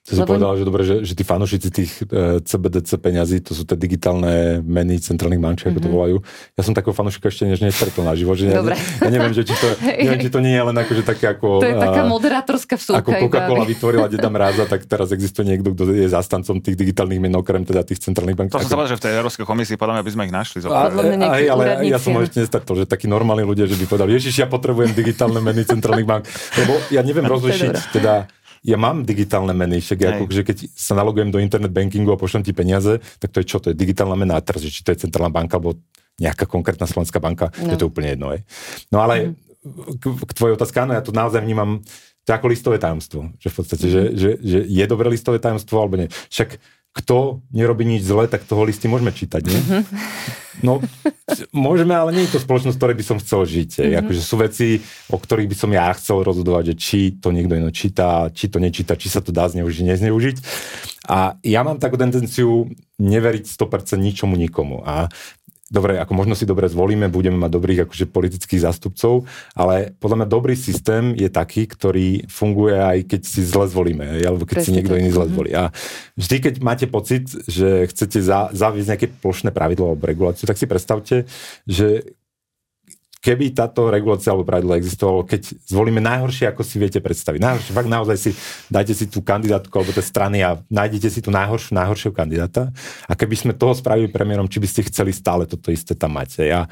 Si povedal, že dobre, že, že tí fanúšici tých e, CBDC peňazí, to sú tie digitálne meny centrálnych bančí, mm-hmm. ako to mhm. volajú. Ja som takého fanúšika ešte než nestretol na život. Že ja, ja, neviem, že či to, [LAUGHS] neviem, či to nie je len akože také ako... To je taká moderátorská vsúka. Ako Coca-Cola vytvorila Deda Mráza, tak teraz existuje niekto, kto je zastancom tých digitálnych men, okrem teda tých centrálnych bank. To som sa že v tej Európskej komisii podľa mňa by sme ich našli. A, aj, ale ja som ešte nestretol, že takí normálni ľudia, že by povedali, ježiš, ja potrebujem digitálne meny centrálnych bank. Lebo ja neviem rozlišiť teda ja mám digitálne meny, však ako, že keď sa nalogujem do internet bankingu a pošlem ti peniaze, tak to je čo? To je digitálna mena a teraz, či to je centrálna banka alebo nejaká konkrétna slovenská banka, no. je to úplne jedno. Aj. No ale mm. k, k tvojej otázke, áno, ja to naozaj vnímam to ako listové tajomstvo. Že v podstate, mm. že, že, že je dobré listové tajomstvo alebo nie. Však kto nerobí nič zle, tak toho listy môžeme čítať, nie? Mm-hmm. No, môžeme, ale nie je to spoločnosť, ktorej by som chcel žiť. Mm-hmm. Akože sú veci, o ktorých by som ja chcel rozhodovať, že či to niekto iný číta, či to nečíta, či sa to dá zneužiť, nezneužiť. A ja mám takú tendenciu neveriť 100% ničomu nikomu. A dobre, ako možno si dobre zvolíme, budeme mať dobrých akože politických zástupcov, ale podľa mňa dobrý systém je taký, ktorý funguje aj keď si zle zvolíme, alebo keď Presne si niekto iný zle mhm. zvolí. A vždy, keď máte pocit, že chcete za, zaviesť nejaké plošné pravidlo alebo reguláciu, tak si predstavte, že keby táto regulácia alebo pravidlo existovalo, keď zvolíme najhoršie, ako si viete predstaviť. Najhoršie, fakt naozaj si, dajte si tú kandidátku alebo tie strany a nájdete si tú najhoršiu, najhoršieho kandidáta. A keby sme toho spravili premiérom, či by ste chceli stále toto isté tam mať. Ja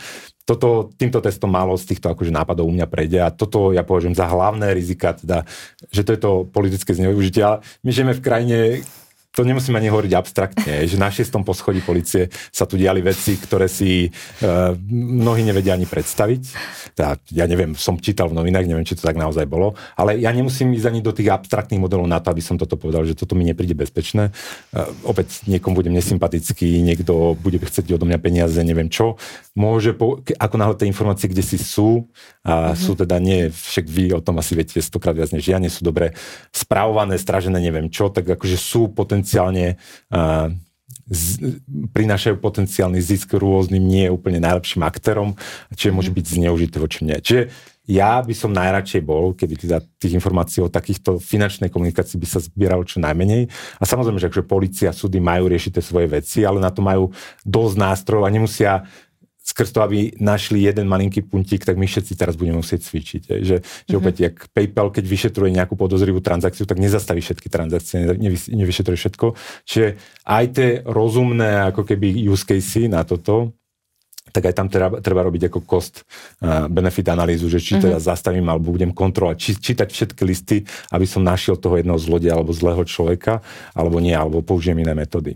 toto, týmto testom málo z týchto akože nápadov u mňa prejde a toto ja považujem za hlavné rizika, teda, že to je to politické zneužitie. Ale my žijeme v krajine, to nemusím ani hovoriť abstraktne, že na šiestom poschodí policie sa tu diali veci, ktoré si uh, mnohí nevedia ani predstaviť. Teda, ja neviem, som čítal v novinách, neviem, či to tak naozaj bolo, ale ja nemusím ísť ani do tých abstraktných modelov na to, aby som toto povedal, že toto mi nepríde bezpečné. Uh, opäť niekomu budem nesympatický, niekto bude chcieť odo mňa peniaze, neviem čo. Môže, po, ako náhle tie informácie, kde si sú, a mm-hmm. sú teda nie, však vy o tom asi viete stokrát viac než ja, nie sú dobre spravované, stražené, neviem čo, tak akože sú potenciálne uh, z, prinášajú potenciálny zisk rôznym nie úplne najlepším aktérom, čiže môže mhm. byť zneužité voči mne. Čiže ja by som najradšej bol, keby teda tých informácií o takýchto finančnej komunikácii by sa zbieralo čo najmenej. A samozrejme, že akože policia, súdy majú riešiť tie svoje veci, ale na to majú dosť nástrojov a nemusia skrz to, aby našli jeden malinký puntík, tak my všetci teraz budeme musieť cvičiť. Je. Že, mm-hmm. že mhm. opäť, jak PayPal, keď vyšetruje nejakú podozrivú transakciu, tak nezastaví všetky transakcie, nevyšetruje všetko. Čiže aj tie rozumné ako keby use case na toto, tak aj tam treba, treba robiť ako cost uh, benefit analýzu, že či teda mm-hmm. zastavím alebo budem kontrolovať, či, čítať všetky listy, aby som našiel toho jedného zlodia alebo zlého človeka, alebo nie, alebo použijem iné metódy.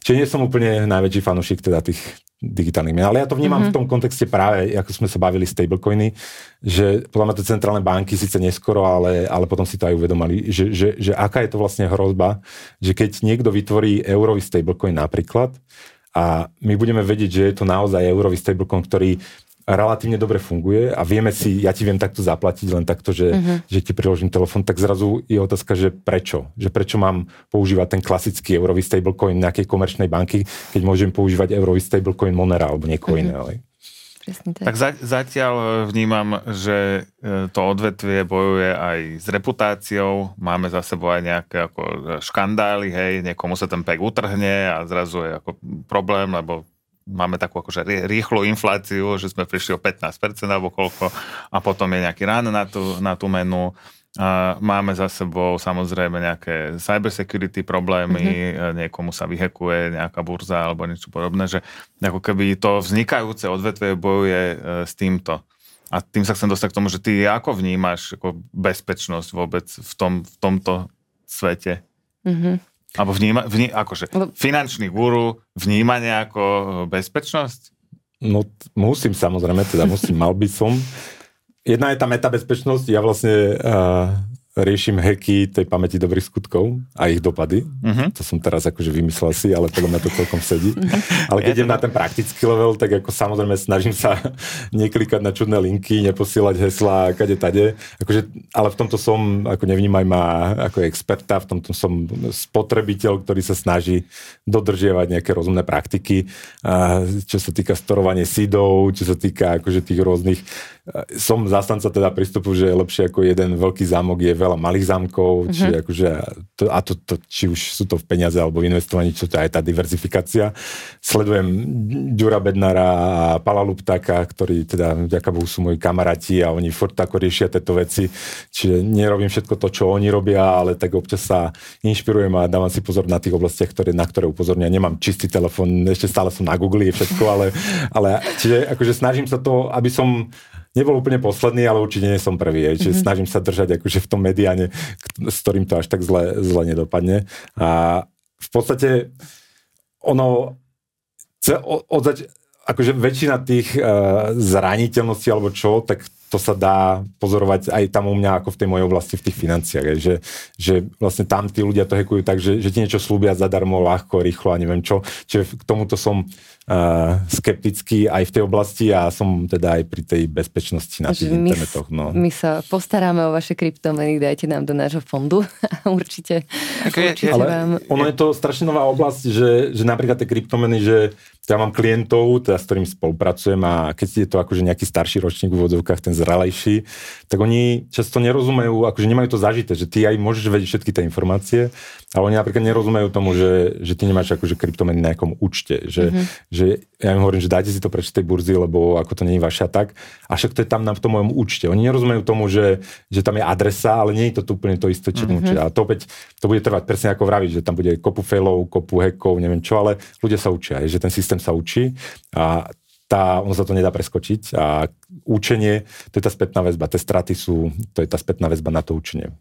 Čiže nie som úplne najväčší fanúšik teda tých, digitálnych mien. Ale ja to vnímam mm-hmm. v tom kontexte práve, ako sme sa bavili stablecoiny, že podľa mňa to centrálne banky síce neskoro, ale, ale potom si to aj uvedomali, že, že, že aká je to vlastne hrozba, že keď niekto vytvorí eurový stablecoin napríklad, a my budeme vedieť, že je to naozaj eurový stablecoin, ktorý relatívne dobre funguje a vieme si, ja ti viem takto zaplatiť len takto, že, uh-huh. že ti priložím telefon, tak zrazu je otázka, že prečo? Že prečo mám používať ten klasický eurový stablecoin nejakej komerčnej banky, keď môžem používať eurový stablecoin Monera alebo niekoho uh-huh. iného. Tak. tak za, zatiaľ e, vnímam, že e, to odvetvie bojuje aj s reputáciou, máme za sebou aj nejaké ako e, škandály, hej, niekomu sa ten pek utrhne a zrazu je ako problém, lebo máme takú akože rýchlu infláciu, že sme prišli o 15% alebo koľko a potom je nejaký rán na tú, na tú menu. Máme za sebou samozrejme nejaké cybersecurity problémy, mm-hmm. niekomu sa vyhekuje nejaká burza alebo niečo podobné, že ako keby to vznikajúce odvetvie bojuje e, s týmto. A tým sa chcem dostať k tomu, že ty ako vnímaš ako bezpečnosť vôbec v, tom, v tomto svete? Mm-hmm. Alebo vníma, vní, akože finančný guru vníma nejako bezpečnosť? No musím samozrejme, teda musím, mal by som. Jedna je tá metabezpečnosť, ja vlastne uh, riešim heky tej pamäti dobrých skutkov a ich dopady. Uh-huh. To som teraz akože vymyslel si, ale podľa mňa to celkom sedí. Ale keď idem na ten praktický level, tak ako samozrejme snažím sa [LAUGHS] neklikať na čudné linky, neposielať heslá kade tade. Akože, ale v tomto som, ako nevnímaj ma ako experta, v tomto som spotrebiteľ, ktorý sa snaží dodržiavať nejaké rozumné praktiky, a čo sa týka storovania sídov, čo sa týka akože tých rôznych som zastanca teda prístupu, že je lepšie ako jeden veľký zámok je veľa malých zámkov, či mm-hmm. akože, to, a to, to, či už sú to v peniaze alebo v investovaní, čo to je aj tá diverzifikácia. Sledujem Ďura Bednara a Pala Luptáka, ktorí teda vďaka Bohu sú moji kamaráti a oni furt ako riešia tieto veci. Čiže nerobím všetko to, čo oni robia, ale tak občas sa inšpirujem a dávam si pozor na tých oblastiach, ktoré, na ktoré upozornia. Nemám čistý telefón, ešte stále som na Google, je všetko, ale, ale čiže akože snažím sa to, aby som nebol úplne posledný, ale určite nie som prvý. Čiže mm-hmm. snažím sa držať akože v tom mediáne, s ktorým to až tak zle, zle nedopadne. A v podstate ono od, akože väčšina tých uh, zraniteľností alebo čo, tak to sa dá pozorovať aj tam u mňa, ako v tej mojej oblasti, v tých financiách. Aj, že, že vlastne tam tí ľudia to hekujú tak, že, že ti niečo slúbia zadarmo, ľahko, rýchlo a neviem čo. Čiže k tomuto som skeptický aj v tej oblasti a som teda aj pri tej bezpečnosti na tých my, internetoch. No. My sa postaráme o vaše kryptomeny, dajte nám do nášho fondu a [LAUGHS] určite, okay, určite ale vám... Ono je to strašne nová oblasť, že, že napríklad tie kryptomeny, že ja mám klientov, teda, s ktorým spolupracujem a keď je to akože nejaký starší ročník v úvodzovkách, ten zralejší, tak oni často nerozumejú, akože nemajú to zažité, že ty aj môžeš vedieť všetky tie informácie, ale oni napríklad nerozumejú tomu, že, že ty nemáš akože kryptomeny na nejakom účte, že, mm-hmm. že ja im hovorím, že dajte si to preč tej burzy, lebo ako to nie je vaša tak, a však to je tam na v tom mojom účte. Oni nerozumejú tomu, že, že tam je adresa, ale nie je to úplne to isté, čo mm-hmm. A to opäť, to bude trvať presne ako vravíš, že tam bude kopu failov, kopu hackov, neviem čo, ale ľudia sa učia, že ten systém sa učí a tá, on sa to nedá preskočiť a učenie, to je tá spätná väzba, tie straty sú, to je tá spätná väzba na to učenie.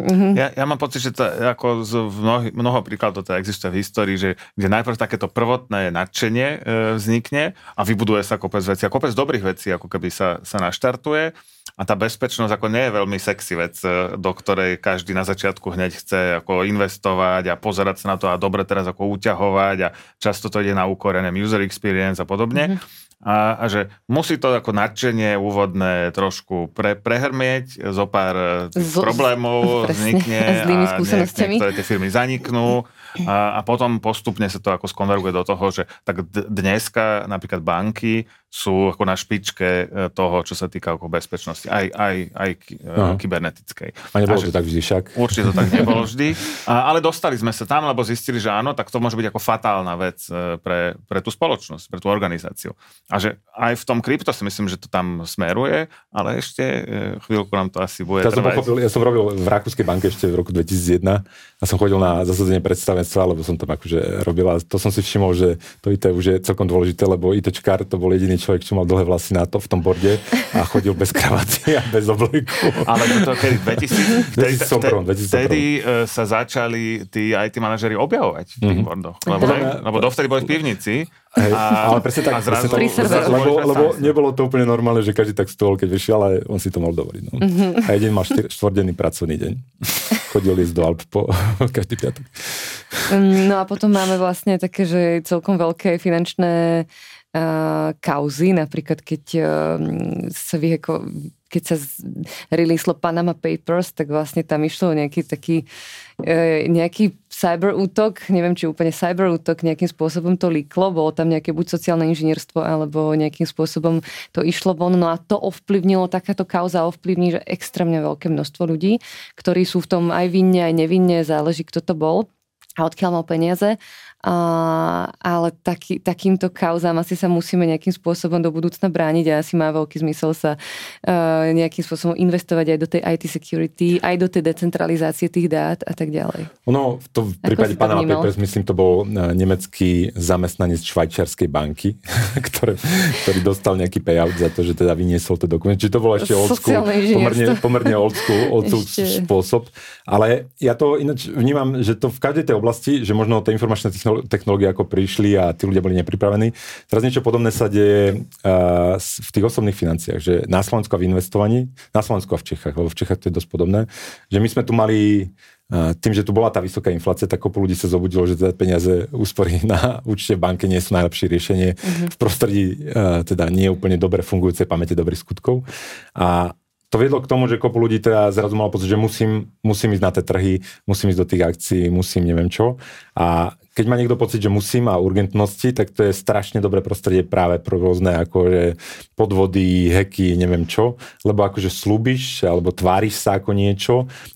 Mm-hmm. Ja, ja mám pocit, že to ako z mnoho, mnoho príkladov to existuje v histórii, že kde najprv takéto prvotné nadšenie e, vznikne a vybuduje sa kopec vecí a kopec dobrých vecí ako keby sa, sa naštartuje a tá bezpečnosť ako nie je veľmi sexy vec, e, do ktorej každý na začiatku hneď chce ako investovať a pozerať sa na to a dobre teraz ako uťahovať a často to ide na úkor user experience a podobne. Mm-hmm a, a že musí to ako nadšenie úvodné trošku pre, prehrmieť, zo pár e, z, problémov [LAUGHS] presne, vznikne a, a niektoré tie firmy zaniknú a, a potom postupne sa to ako skonverguje do toho, že tak dneska napríklad banky sú ako na špičke e, toho, čo sa týka ako bezpečnosti, aj, aj, aj uh, kybernetickej. A nebolo to tak vždy však? Určite to tak [LAUGHS] nebolo vždy, a, ale dostali sme sa tam, lebo zistili, že áno, tak to môže byť ako fatálna vec e, pre, pre tú spoločnosť, pre tú organizáciu. A že aj v tom krypto si myslím, že to tam smeruje, ale ešte chvíľku nám to asi bude ja trvať. Som pochopil, ja som robil v Rakúskej banke ešte v roku 2001 a som chodil na zasadenie predstavenstva, lebo som tam akože robil a to som si všimol, že to IT už je celkom dôležité, lebo ITčkár to bol jediný človek, čo mal dlhé vlasy na to v tom borde a chodil bez kravaty a bez obleku. Ale to kedy 2000? Vtedy, 2001, vtedy uh, sa začali tí IT manažeri objavovať v tých mm-hmm. bordoch. Lebo, uh-huh. lebo dovtedy boli v pivnici. Hej, a, ale presne tak, zrazu, presne tak zrazu, lebo, lebo nebolo to úplne normálne, že každý tak stôl, keď vyšiel, ale on si to mal dovoliť. No. Mm-hmm. A jeden mal štvrdený pracovný deň. [LAUGHS] Chodil ísť do Alp po každý piatok. No a potom máme vlastne také, že celkom veľké finančné uh, kauzy, napríklad keď uh, sa vyheko, keď sa releaslo Panama Papers, tak vlastne tam išlo nejaký taký nejaký cyber útok, neviem, či úplne cyber útok nejakým spôsobom to líklo, bolo tam nejaké buď sociálne inžinierstvo, alebo nejakým spôsobom to išlo von, no a to ovplyvnilo, takáto kauza ovplyvní, že extrémne veľké množstvo ľudí, ktorí sú v tom aj vinne, aj nevinne, záleží, kto to bol a odkiaľ mal peniaze a, ale taký, takýmto kauzám asi sa musíme nejakým spôsobom do budúcna brániť a asi má veľký zmysel sa uh, nejakým spôsobom investovať aj do tej IT security, aj do tej decentralizácie tých dát a tak ďalej. Ono, v, to, v prípade Panama Papers, myslím, to bol uh, nemecký zamestnanec švajčiarskej banky, [LAUGHS] ktorý, ktorý dostal nejaký payout za to, že teda vyniesol ten dokument. Čiže to bolo ešte old school, pomerne, pomerne old school, old school spôsob. Ale ja to ináč vnímam, že to v každej tej oblasti, že možno tie informačné technológie technológie ako prišli a tí ľudia boli nepripravení. Teraz niečo podobné sa deje v tých osobných financiách, že na Slovensku a v investovaní, na Slovensku a v Čechách, lebo v Čechách to je dosť podobné, že my sme tu mali tým, že tu bola tá vysoká inflácia, tak kopu ľudí sa zobudilo, že teda peniaze úspory na účte banke nie sú najlepšie riešenie mm-hmm. v prostredí teda nie úplne dobre fungujúcej pamäte dobrých skutkov. A to viedlo k tomu, že kopu ľudí teda zrazu malo pocit, že musím, musím ísť na tie trhy, musím ísť do tých akcií, musím neviem čo. A keď má niekto pocit, že musí má urgentnosti, tak to je strašne dobré prostredie práve pro rôzne akože podvody, heky, neviem čo, lebo akože slúbiš alebo tváriš sa ako niečo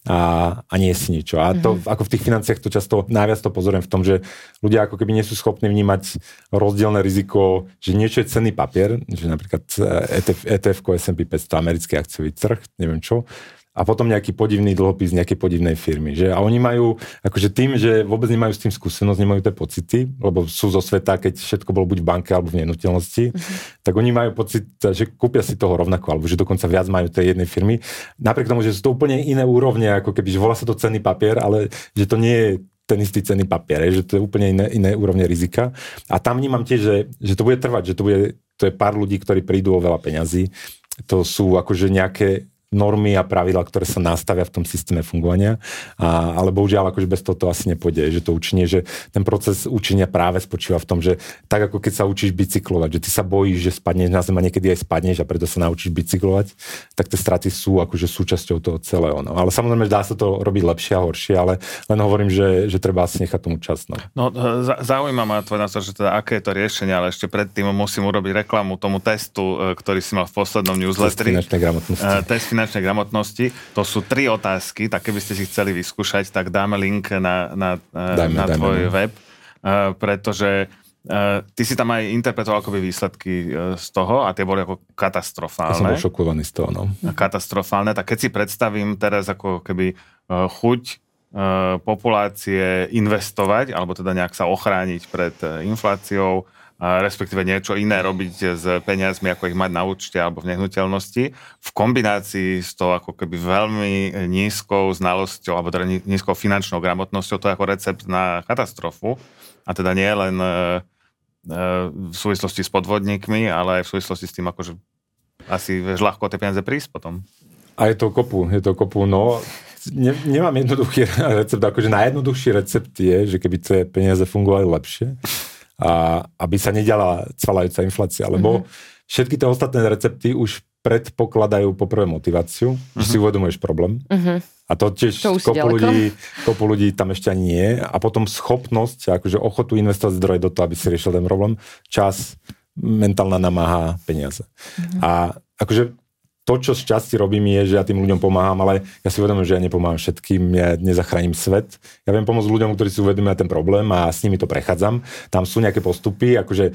a, a nie si niečo. A to mm-hmm. ako v tých financiách to často najviac to pozorujem v tom, že ľudia ako keby nie sú schopní vnímať rozdielne riziko, že niečo je cenný papier, že napríklad ETF, ETF S&P 500 americký akciový trh, neviem čo, a potom nejaký podivný dlhopis nejakej podivnej firmy. Že? A oni majú, akože tým, že vôbec nemajú s tým skúsenosť, nemajú tie pocity, lebo sú zo sveta, keď všetko bolo buď v banke alebo v nehnuteľnosti, uh-huh. tak oni majú pocit, že kúpia si toho rovnako, alebo že dokonca viac majú tej jednej firmy. Napriek tomu, že sú to úplne iné úrovne, ako keby, že volá sa to cenný papier, ale že to nie je ten istý cenný papier, že to je úplne iné, iné úrovne rizika. A tam vnímam tiež, že, že to bude trvať, že to bude to je pár ľudí, ktorí prídu o veľa peňazí to sú akože nejaké normy a pravidla, ktoré sa nastavia v tom systéme fungovania. A, ale bohužiaľ, akože bez toho to asi nepôjde, že to učenie, že ten proces učenia práve spočíva v tom, že tak ako keď sa učíš bicyklovať, že ty sa bojíš, že spadneš na zem a niekedy aj spadneš a preto sa naučíš bicyklovať, tak tie straty sú akože súčasťou toho celého. No. Ale samozrejme, dá sa to robiť lepšie a horšie, ale len hovorím, že, že treba asi nechať tomu čas. No, no zaujíma ma tvoj názor, že teda aké je to riešenie, ale ešte predtým musím urobiť reklamu tomu testu, e, ktorý si mal v poslednom newsletteri. Test finančnej gramotnosti. Uh, test finančnej gramotnosti. To sú tri otázky, tak keby ste si chceli vyskúšať, tak dáme link na, na, dajme, na dajme, tvoj dajme. web, uh, pretože Uh, ty si tam aj interpretoval akoby výsledky z toho a tie boli ako katastrofálne. Ja som bol šokovaný z toho, no. Katastrofálne. Tak keď si predstavím teraz ako keby chuť populácie investovať, alebo teda nejak sa ochrániť pred infláciou, respektíve niečo iné robiť s peniazmi, ako ich mať na účte alebo v nehnuteľnosti, v kombinácii s tou ako keby veľmi nízkou znalosťou alebo teda nízkou finančnou gramotnosťou, to je ako recept na katastrofu. A teda nie len e, e, v súvislosti s podvodníkmi, ale aj v súvislosti s tým, akože asi vieš ľahko tie peniaze prísť potom. A je to kopu, je to kopu, no ne, nemám jednoduchý [LAUGHS] recept, akože najjednoduchší recept je, že keby tie peniaze fungovali lepšie, a aby sa nediala cvalajúca inflácia, lebo mm-hmm. všetky tie ostatné recepty už predpokladajú poprvé motiváciu, mm-hmm. že si mhm. uvedomuješ problém. Mm-hmm. A to tiež to kopu, ľudí, kopu ľudí tam ešte ani nie. A potom schopnosť, akože ochotu investovať zdroje do toho, aby si riešil ten problém. Čas, mentálna namáha, peniaze. Mm-hmm. A akože to, čo z časti robím, je, že ja tým ľuďom pomáham, ale ja si uvedomím, že ja nepomáham všetkým, ja nezachránim svet. Ja viem pomôcť ľuďom, ktorí si uvedomia ten problém a s nimi to prechádzam. Tam sú nejaké postupy, akože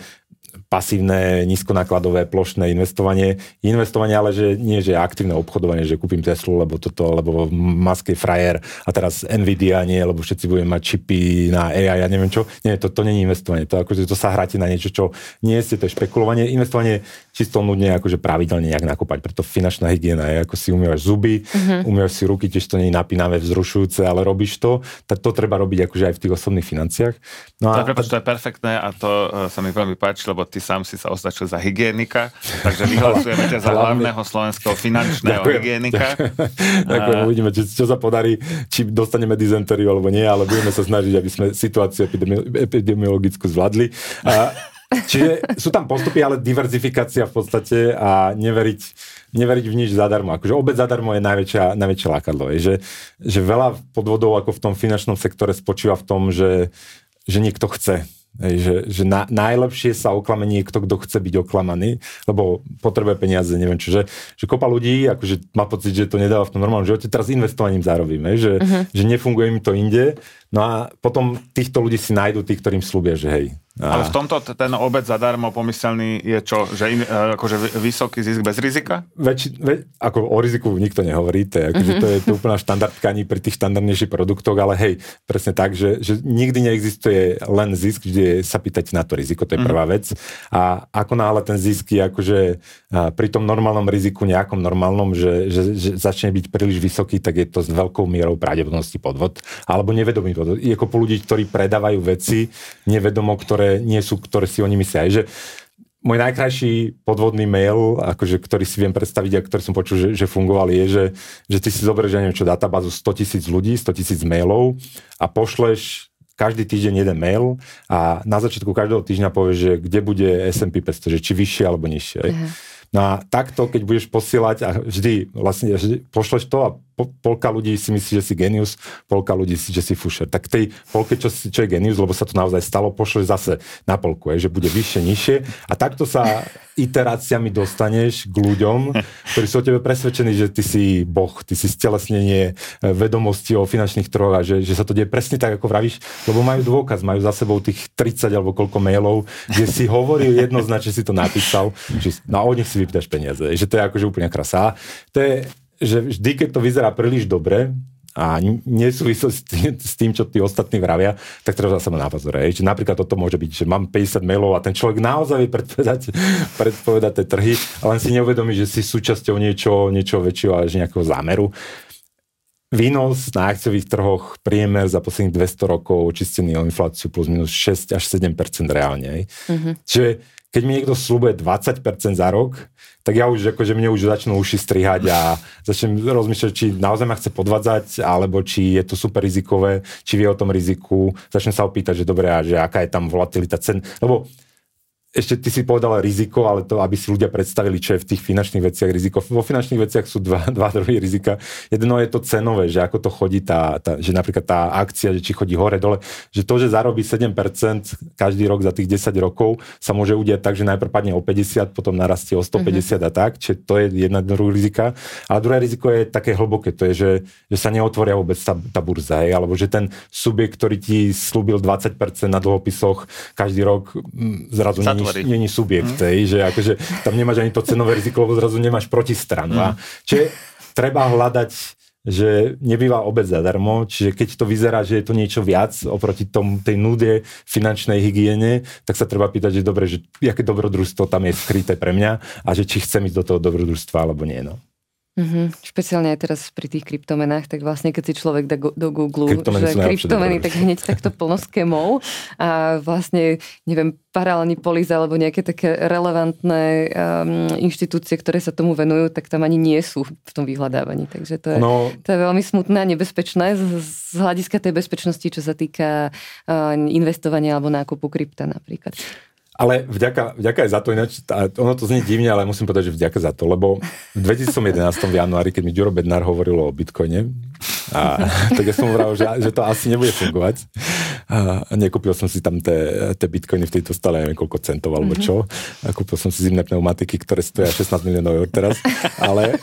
pasívne, nízkonákladové, plošné investovanie. Investovanie, ale že nie, že aktívne obchodovanie, že kúpim Teslu, lebo toto, lebo Musk je frajer a teraz Nvidia nie, lebo všetci budeme mať čipy na AI, ja neviem čo. Nie, to, to nie je investovanie. To, akože, to sa hráte na niečo, čo nie ste, to je špekulovanie. Investovanie čisto nudne akože pravidelne nejak nakúpať. Preto finančná hygiena je, ako si umývaš zuby, uh-huh. umývaš si ruky, tiež to nie je napínavé, vzrušujúce, ale robíš to. Tak to treba robiť akože aj v tých osobných financiách. No a, to, je, to je perfektné a to uh, sa mi veľmi páči, lebo ty sám si sa označil za hygienika, takže vyhlasujeme ťa za hlavného slovenského finančného ďakujem, hygienika. Ďakujem, ďakujem a... uvidíme, či, čo sa podarí, či dostaneme dizentériu alebo nie, ale budeme sa snažiť, aby sme situáciu epidemi- epidemiologickú zvládli. A, čiže sú tam postupy, ale diverzifikácia v podstate a neveriť, neveriť v nič zadarmo. Akože obec zadarmo je najväčšia, najväčšie lákadlo. Je, že, že veľa podvodov ako v tom finančnom sektore spočíva v tom, že, že niekto chce Hej, že, že na, najlepšie sa oklame niekto, kto chce byť oklamaný, lebo potrebuje peniaze, neviem čo. Že, že kopa ľudí akože má pocit, že to nedáva v tom normálnom živote, teraz investovaním zarobíme, že, uh-huh. že nefunguje im to inde. No a potom týchto ľudí si nájdú tí, ktorým slúbia, že hej, ale v tomto ten obed zadarmo pomyselný je čo? Že in, e, akože vysoký zisk bez rizika? Väč, ve, ako o riziku nikto nehovorí, to je, akože mm-hmm. to je to úplná štandardka ani pri tých štandardnejších produktoch, ale hej, presne tak, že, že nikdy neexistuje len zisk, kde sa pýtať na to riziko, to je mm-hmm. prvá vec. A ako náhle ten zisk je akože pri tom normálnom riziku, nejakom normálnom, že, že, že začne byť príliš vysoký, tak je to s veľkou mierou pravdepodobnosti podvod. Alebo nevedomý podvod. Je ako po ľudí, ktorí predávajú veci nevedomo, ktoré ktoré nie sú, ktoré si oni myslia. Že môj najkrajší podvodný mail, akože, ktorý si viem predstaviť a ktorý som počul, že, že fungoval, je, že, že ty si zoberieš, neviem čo, databázu 100 tisíc ľudí, 100 tisíc mailov a pošleš každý týždeň jeden mail a na začiatku každého týždňa povieš, že kde bude S&P 500, že či vyššie alebo nižšie. Uh-huh. No a takto, keď budeš posielať a vždy, vlastne vždy pošleš to a polka ľudí si myslí, že si genius, polka ľudí si, že si fušer. Tak tej polke, čo, čo je genius, lebo sa to naozaj stalo, pošleš zase na polku, je, že bude vyššie, nižšie a takto sa iteráciami dostaneš k ľuďom, ktorí sú o tebe presvedčení, že ty si boh, ty si stelesnenie e, vedomosti o finančných trhoch a že, že sa to deje presne tak, ako vravíš, lebo majú dôkaz, majú za sebou tých 30 alebo koľko mailov, kde si hovoril jednoznačne, si to napísal, že, no a od nich si vypýtaš peniaze, že to je akože úplne krasa. To je, že vždy, keď to vyzerá príliš dobre, a nesúvisí s tým, čo tí ostatní vravia, tak treba sa na pozor. Že napríklad toto môže byť, že mám 50 mailov a ten človek naozaj vie predpovedať, [LAUGHS] predpovedať tie trhy, len si neuvedomí, že si súčasťou niečo, niečo väčšieho a že nejakého zámeru. Výnos na akciových trhoch priemer za posledných 200 rokov očistený o infláciu plus minus 6 až 7 reálne. Mm-hmm. Čiže keď mi niekto slúbuje 20% za rok, tak ja už, akože mne už začnú uši strihať a [LAUGHS] začnem rozmýšľať, či naozaj ma chce podvádzať, alebo či je to super rizikové, či vie o tom riziku. Začnem sa opýtať, že dobre, a že aká je tam volatilita cen. Lebo ešte ty si povedal riziko, ale to, aby si ľudia predstavili, čo je v tých finančných veciach riziko. Vo finančných veciach sú dva, dva druhy rizika. Jedno je to cenové, že ako to chodí, tá, tá, že napríklad tá akcia, že či chodí hore, dole, že to, že zarobí 7% každý rok za tých 10 rokov, sa môže udiať tak, že najprv padne o 50, potom narastie o 150 uh-huh. a tak, čiže to je jedna druh rizika. Ale druhé riziko je také hlboké, to je, že, že sa neotvoria vôbec tá, tá burza, hej, alebo že ten subjekt, ktorý ti slúbil 20% na dlhopisoch každý rok, zrazu není, není subjekt, mm. hej, že akože tam nemáš ani to cenové riziko, lebo zrazu nemáš protistranu. Mm. Čiže treba hľadať že nebýva obec zadarmo, čiže keď to vyzerá, že je to niečo viac oproti tom, tej nude finančnej hygiene, tak sa treba pýtať, že dobre, že aké dobrodružstvo tam je skryté pre mňa a že či chcem ísť do toho dobrodružstva alebo nie. No. Mm-hmm. Špeciálne aj teraz pri tých kryptomenách, tak vlastne keď si človek dá go, do Google, kryptomeny že kryptomeny, tak hneď takto plno skemov a vlastne, neviem, paralelní polis alebo nejaké také relevantné um, inštitúcie, ktoré sa tomu venujú, tak tam ani nie sú v tom vyhľadávaní. Takže to je, no, to je veľmi smutné a nebezpečné z, z hľadiska tej bezpečnosti, čo sa týka uh, investovania alebo nákupu krypta napríklad. Ale vďaka, vďaka aj za to ináč, ono to znie divne, ale musím povedať, že vďaka za to, lebo v 2011 v januári, keď mi Ďuro Bednár hovoril o Bitcoine, a, [LAUGHS] tak ja som hovoril, že, že to asi nebude fungovať. A nekúpil som si tam tie bitcoiny v tejto stale, neviem koľko centov alebo mhm. čo. A kúpil som si zimné pneumatiky, ktoré stoja 16 miliónov eur teraz. Ale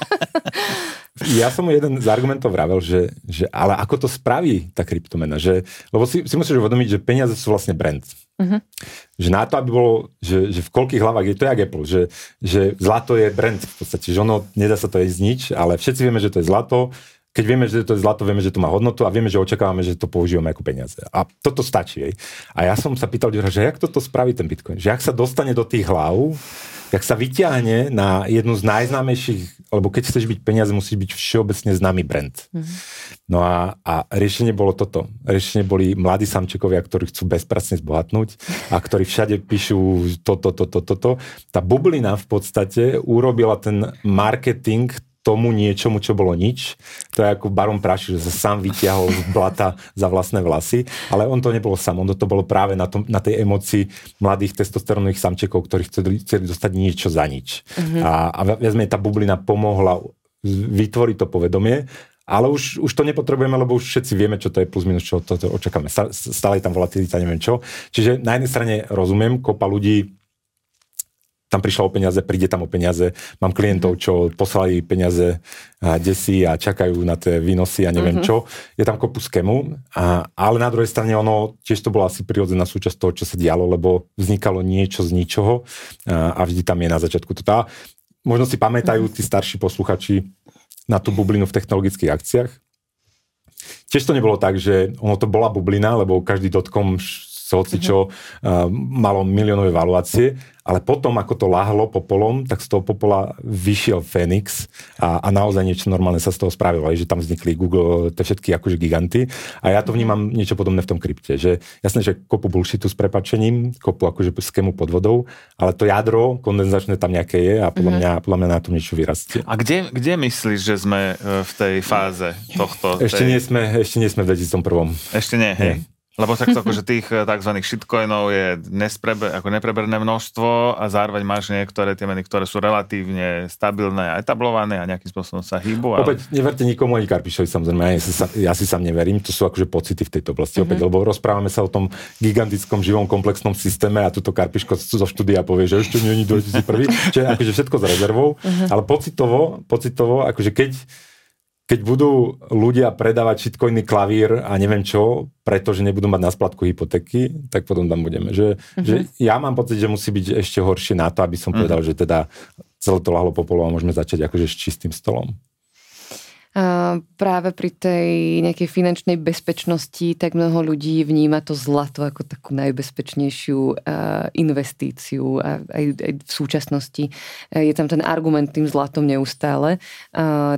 ja som mu jeden z argumentov vravel, že, že ale ako to spraví tá kryptomena, že, lebo si, si musíš uvedomiť, že peniaze sú vlastne brand. Uh-huh. Že na to, aby bolo, že, že v koľkých hlavách je to jak Apple, že, že zlato je brand v podstate, že ono, nedá sa to jesť nič, ale všetci vieme, že to je zlato, keď vieme, že to je zlato, vieme, že to má hodnotu a vieme, že očakávame, že to používame ako peniaze. A toto stačí. Jej. A ja som sa pýtal, že jak toto spraví ten Bitcoin? Že ak sa dostane do tých hlav, jak sa vyťahne na jednu z najznámejších, lebo keď chceš byť peniaze, musíš byť všeobecne známy brand. Mm-hmm. No a, a riešenie bolo toto. Riešenie boli mladí samčekovia, ktorí chcú bezpracne zbohatnúť a ktorí všade píšu toto, toto, toto. To. Tá bublina v podstate urobila ten marketing tomu niečomu, čo bolo nič. To je ako Baron Praši, že sa sám vytiahol z blata za vlastné vlasy, ale on to nebolo sám, on to bolo práve na, tom, na tej emocii mladých testosterónových samčekov, ktorí chceli, chceli dostať niečo za nič. Mm-hmm. A, a viac tá bublina pomohla vytvoriť to povedomie ale už, už to nepotrebujeme, lebo už všetci vieme, čo to je plus minus, čo to, to očakáme. Stále je tam volatilita, neviem čo. Čiže na jednej strane rozumiem, kopa ľudí tam prišla o peniaze, príde tam o peniaze. Mám klientov, čo poslali peniaze desi a čakajú na tie výnosy a neviem uh-huh. čo. Je tam kopu skemu, a, ale na druhej strane ono, tiež to bola asi prirodzená súčasť toho, čo sa dialo, lebo vznikalo niečo z ničoho a, a vždy tam je na začiatku to tá. Možno si pamätajú tí starší posluchači na tú bublinu v technologických akciách. Tiež to nebolo tak, že ono to bola bublina, lebo každý dotkom hoci čo uh, malo miliónové valuácie, ale potom, ako to láhlo popolom, tak z toho popola vyšiel Phoenix a, a naozaj niečo normálne sa z toho spravilo, aj, že tam vznikli Google, tie všetky akože giganty. A ja to vnímam niečo podobné v tom krypte, že jasné, že kopu bullshitu s prepačením, kopu akože skému podvodov, ale to jadro kondenzačné tam nejaké je a podľa, mm-hmm. mňa, podľa mňa na tom niečo vyrastie. A kde, kde myslíš, že sme e, v tej fáze tohto? Ešte, tej... nie, sme, ešte nie sme v 2001. Ešte nie, hej. Nie. Lebo takto akože tých eh, tzv. shitcoinov je nesprebe, ako nepreberné množstvo a zároveň máš niektoré tie meny, ktoré sú relatívne stabilné a etablované a nejakým spôsobom sa hýbu. Ale... Opäť neverte nikomu ani Karpišovi, samozrejme, ja si, sa, ja si sám neverím, to sú akože pocity v tejto oblasti. Mm-hmm. Opäť, lebo rozprávame sa o tom gigantickom živom komplexnom systéme a túto Karpiško zo štúdia povie, že ešte nie je 2001, čiže akože všetko s rezervou, mm-hmm. ale pocitovo, pocitovo, akože keď keď budú ľudia predávať shitcoiny klavír a neviem čo, pretože nebudú mať na splatku hypotéky, tak potom tam budeme. Že, uh-huh. že ja mám pocit, že musí byť ešte horšie na to, aby som uh-huh. povedal, že teda celé to lahlo popolu a môžeme začať akože s čistým stolom. Práve pri tej nejakej finančnej bezpečnosti tak mnoho ľudí vníma to zlato ako takú najbezpečnejšiu investíciu a aj, aj v súčasnosti je tam ten argument tým zlatom neustále.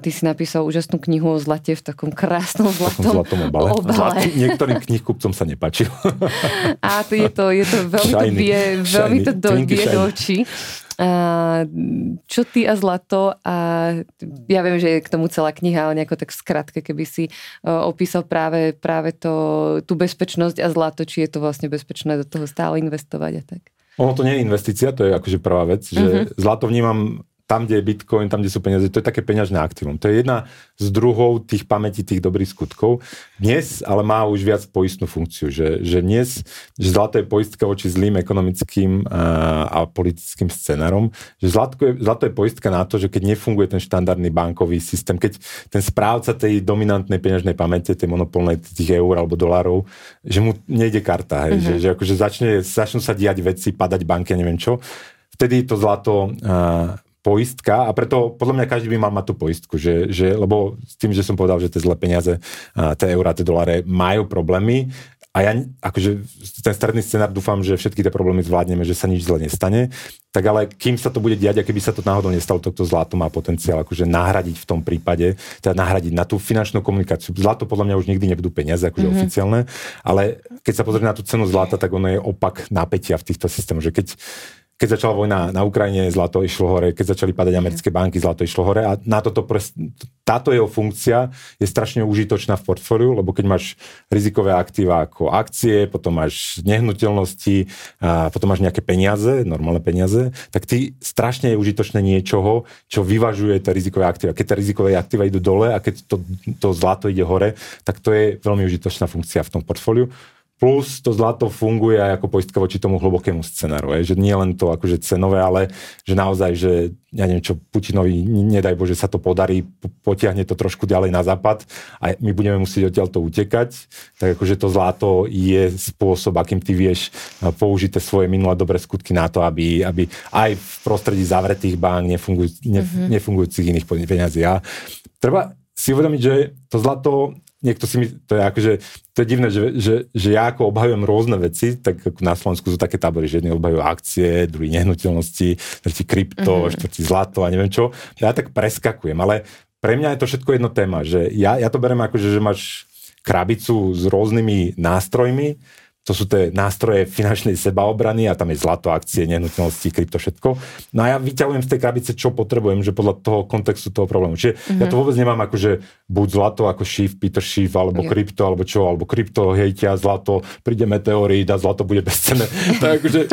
Ty si napísal úžasnú knihu o zlate v takom krásnom zlatom, zlatom obale. obale. Zlat, niektorým knihkupcom sa nepáčil. [LAUGHS] A to je to, je to [LAUGHS] veľmi shiny, to bie, veľmi to do, do očí. A, čo ty a zlato a ja viem, že je k tomu celá kniha, ale nejako tak skratke, keby si opísal práve, práve to, tú bezpečnosť a zlato, či je to vlastne bezpečné do toho stále investovať a tak. Ono to nie je investícia, to je akože prvá vec, že uh-huh. zlato vnímam tam, kde je Bitcoin, tam, kde sú peniaze, to je také peňažné aktívum. To je jedna z druhov tých pamätí, tých dobrých skutkov. Dnes ale má už viac poistnú funkciu, že, že dnes, že zlato je poistka voči zlým ekonomickým a, a politickým scenárom, že zlato je, zlato je poistka na to, že keď nefunguje ten štandardný bankový systém, keď ten správca tej dominantnej peňažnej pamäte, tej monopolnej tých eur alebo dolárov, že mu nejde karta, hej, mm-hmm. že, že akože začne, začnú sa diať veci, padať banky neviem čo, vtedy to zlato uh, poistka a preto podľa mňa každý by mal mať tú poistku, že, že, lebo s tým, že som povedal, že tie zlé peniaze, tie eurá, tie doláre majú problémy a ja, akože ten stredný scenár dúfam, že všetky tie problémy zvládneme, že sa nič zle nestane, tak ale kým sa to bude diať a keby sa to náhodou nestalo, toto zlato má potenciál akože nahradiť v tom prípade, teda nahradiť na tú finančnú komunikáciu. Zlato podľa mňa už nikdy nebudú peniaze, akože mm-hmm. oficiálne, ale keď sa pozrieme na tú cenu zlata, tak ono je opak napätia v týchto systémoch, že keď keď začala vojna na Ukrajine, zlato išlo hore, keď začali padať americké banky, zlato išlo hore a na toto pres, táto jeho funkcia je strašne užitočná v portfóliu, lebo keď máš rizikové aktíva ako akcie, potom máš nehnuteľnosti, a potom máš nejaké peniaze, normálne peniaze, tak ty strašne je užitočné niečoho, čo vyvažuje tie rizikové aktíva. Keď tie rizikové aktíva idú dole a keď to, to zlato ide hore, tak to je veľmi užitočná funkcia v tom portfóliu. Plus to zlato funguje aj ako poistka voči tomu hlbokému scenáru. Je, že nie len to akože cenové, ale že naozaj, že ja neviem čo, Putinovi, nedaj Bože, sa to podarí, potiahne to trošku ďalej na západ a my budeme musieť odtiaľ to utekať, tak akože to zlato je spôsob, akým ty vieš použiť svoje minulé dobré skutky na to, aby, aby aj v prostredí zavretých bank, nefunguj, nef, mm-hmm. nefungujúcich iných peniazí. A treba si uvedomiť, že to zlato niekto si mi, to je akože, to je divné, že, že, že ja ako obhajujem rôzne veci, tak ako na Slovensku sú také tábory, že jedni obhajujú akcie, druhý nehnuteľnosti, tretí krypto, mm-hmm. štvrtý zlato a neviem čo. Ja tak preskakujem, ale pre mňa je to všetko jedno téma, že ja, ja to berem ako, že, že máš krabicu s rôznymi nástrojmi, to sú tie nástroje finančnej sebaobrany a tam je zlato, akcie, nehnuteľnosti, krypto, všetko. No a ja vyťahujem z tej krabice, čo potrebujem, že podľa toho kontextu toho problému. Čiže mm-hmm. ja to vôbec nemám ako, že buď zlato ako Schiff, Peter Schiff, alebo yeah. krypto, alebo čo, alebo krypto, hejtia, zlato, príde meteorít a zlato bude bezcené. [LAUGHS] akože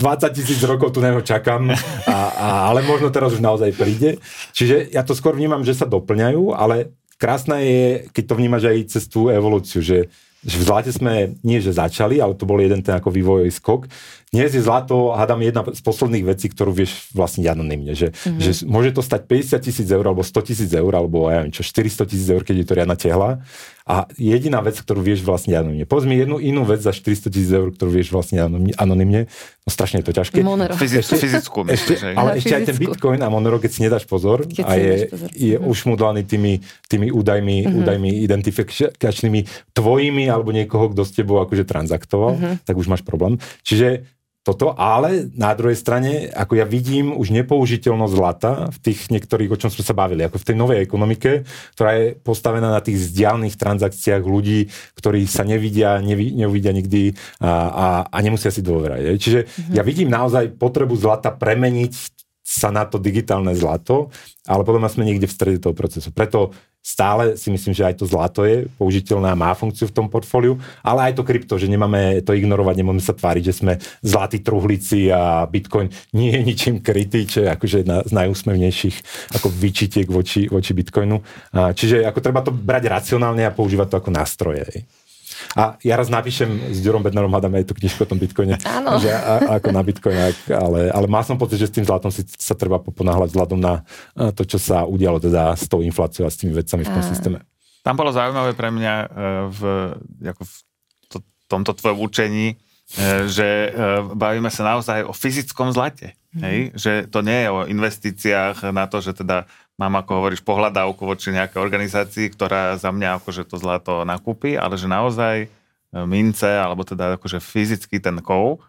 20 tisíc rokov tu neho čakám, a, a, ale možno teraz už naozaj príde. Čiže ja to skôr vnímam, že sa doplňajú, ale krásne je, keď to vnímaš aj cez tú evolúciu, že že v zlate sme nie že začali, ale to bol jeden ten ako vývojový skok, dnes je zlato, hádam, jedna z posledných vecí, ktorú vieš vlastniť anonymne, že, mm-hmm. že môže to stať 50 tisíc eur, alebo 100 tisíc eur, alebo ja neviem čo, 400 tisíc eur, keď je to riadna tehla. A jediná vec, ktorú vieš vlastniť anonymne. Povedz mi jednu inú vec za 400 tisíc eur, ktorú vieš vlastniť anonymne. No strašne je to ťažké. Monero. Fyzickú, fyzickú ešte, ale ešte aj ten Bitcoin a Monero, keď si nedáš pozor keď a je, pozor. je mm-hmm. ušmudlaný tými, tými údajmi, mm-hmm. údajmi identifikačnými tvojimi alebo niekoho, kto s tebou akože transaktoval, mm-hmm. tak už máš problém. Čiže toto, ale na druhej strane, ako ja vidím už nepoužiteľnosť zlata v tých niektorých, o čom sme sa bavili, ako v tej novej ekonomike, ktorá je postavená na tých vzdialených transakciách ľudí, ktorí sa nevidia, nevi, neuvidia nikdy a, a, a nemusia si dôverať. Čiže mm-hmm. ja vidím naozaj potrebu zlata premeniť sa na to digitálne zlato, ale potom sme niekde v strede toho procesu. Preto stále si myslím, že aj to zlato je použiteľné a má funkciu v tom portfóliu, ale aj to krypto, že nemáme to ignorovať, nemáme sa tváriť, že sme zlatí truhlici a Bitcoin nie je ničím krytý, čo je akože jedna z najúsmevnejších ako vyčitiek voči, voči Bitcoinu. Čiže ako treba to brať racionálne a používať to ako nástroje. A ja raz napíšem s Ďurom Bednarom, hádam aj tú knižku o tom bitcoine, Áno. že a, ako na bitcoine, ale, ale mal som pocit, že s tým zlatom si sa treba poponáhľať vzhľadom na to, čo sa udialo teda s tou infláciou a s tými vecami v tom systéme. Tam bolo zaujímavé pre mňa e, v, ako v to, tomto tvojom učení, e, že e, bavíme sa naozaj o fyzickom zlate. Mm. Hej? Že to nie je o investíciách na to, že teda mám, ako hovoríš, pohľadávku voči nejakej organizácii, ktorá za mňa akože to zlato nakúpi, ale že naozaj e, mince, alebo teda akože fyzicky ten kov,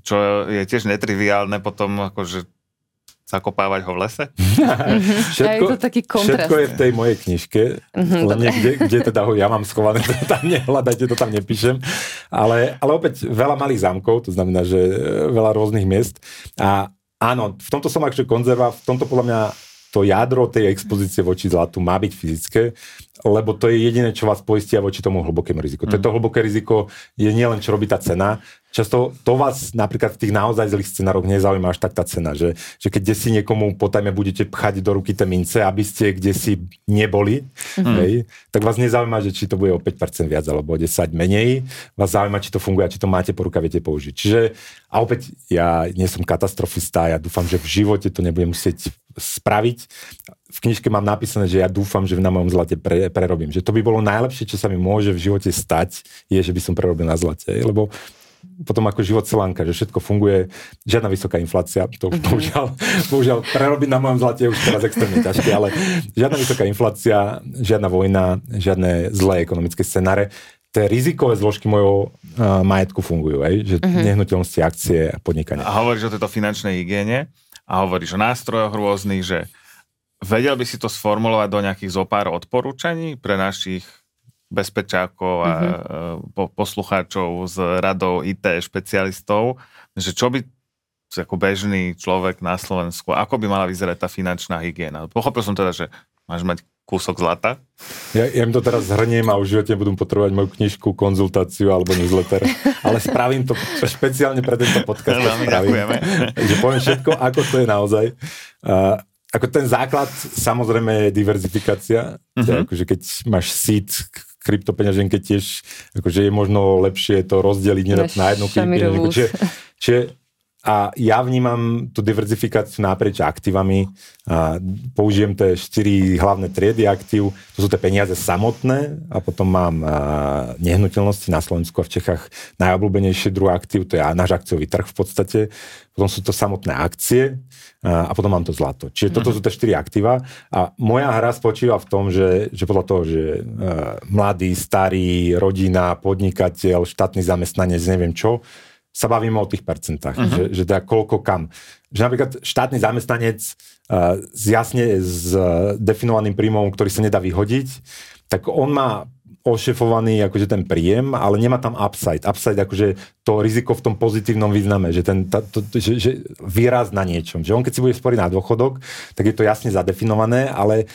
čo je tiež netriviálne potom akože zakopávať ho v lese? všetko, je to taký kontrast. Všetko je v tej mojej knižke, mm-hmm, len niekde, kde teda ho ja mám schované, [LAUGHS] to tam nehľadajte, to tam nepíšem. Ale, ale opäť veľa malých zámkov, to znamená, že e, veľa rôznych miest. A áno, v tomto som akože konzerva, v tomto podľa mňa to jadro tej expozície voči zlatu má byť fyzické, lebo to je jediné, čo vás poistia voči tomu hlbokému riziku. Mm. Toto hlboké riziko je nielen, čo robí tá cena, často to vás napríklad v tých naozaj zlých scenároch nezaujíma až tak tá cena, že, že keď si niekomu potajme budete pchať do ruky tie mince, aby ste kde si neboli, mm. hej, tak vás nezaujíma, že či to bude o 5% viac alebo o 10 menej, vás zaujíma, či to funguje a či to máte po ruka, viete použiť. Čiže, a opäť, ja nie som katastrofista, ja dúfam, že v živote to nebudem musieť spraviť. V knižke mám napísané, že ja dúfam, že na mojom zlate pre, prerobím. Že to by bolo najlepšie, čo sa mi môže v živote stať, je, že by som prerobil na zlate. Lebo potom ako život celánka, že všetko funguje, žiadna vysoká inflácia, to už bohužiaľ, bohužiaľ prerobiť na mojom zlate je už teraz extrémne ťažké, ale žiadna vysoká inflácia, žiadna vojna, žiadne zlé ekonomické scenáre. Tie rizikové zložky mojho uh, majetku fungujú, aj? že uh-huh. nehnuteľnosti, akcie a podnikanie. A hovoríš o tejto finančnej hygiene a hovoríš o nástrojoch rôznych, že vedel by si to sformulovať do nejakých zopár odporúčaní pre našich bezpečákov a mm-hmm. po, poslucháčov z radou IT špecialistov, že čo by ako bežný človek na Slovensku, ako by mala vyzerať tá finančná hygiena. Pochopil som teda, že máš mať kúsok zlata. Ja, ja im to teraz zhrniem a už živote budú potrebovať moju knižku, konzultáciu alebo newsletter, ale spravím to špeciálne pre tento podcast. Veľmi ďakujeme. Že poviem všetko, ako to je naozaj. Uh, ako ten základ samozrejme je diverzifikácia. Uh-huh. Akože keď máš seed kryptopeňaženke tiež akože je možno lepšie to rozdeliť nedať na jednu kryptopeňaženku. Čiže, čiže a ja vnímam tú diverzifikáciu naprieč aktívami. A použijem tie štyri hlavné triedy aktív. To sú tie peniaze samotné a potom mám nehnuteľnosti na Slovensku a v Čechách najobľúbenejšie druh aktív, to je náš akciový trh v podstate. Potom sú to samotné akcie a potom mám to zlato. Čiže toto mhm. sú tie štyri aktíva a moja hra spočíva v tom, že, že podľa toho, že mladý, starý, rodina, podnikateľ, štátny zamestnanec, neviem čo, sa bavíme o tých percentách, uh-huh. že, že teda koľko kam. Že napríklad štátny zamestnanec uh, s jasne s uh, definovaným príjmom, ktorý sa nedá vyhodiť, tak on má ošefovaný akože ten príjem, ale nemá tam upside. Upside akože to riziko v tom pozitívnom význame, že, ten, ta, to, že, že výraz na niečom. Že on keď si bude sporiť na dôchodok, tak je to jasne zadefinované, ale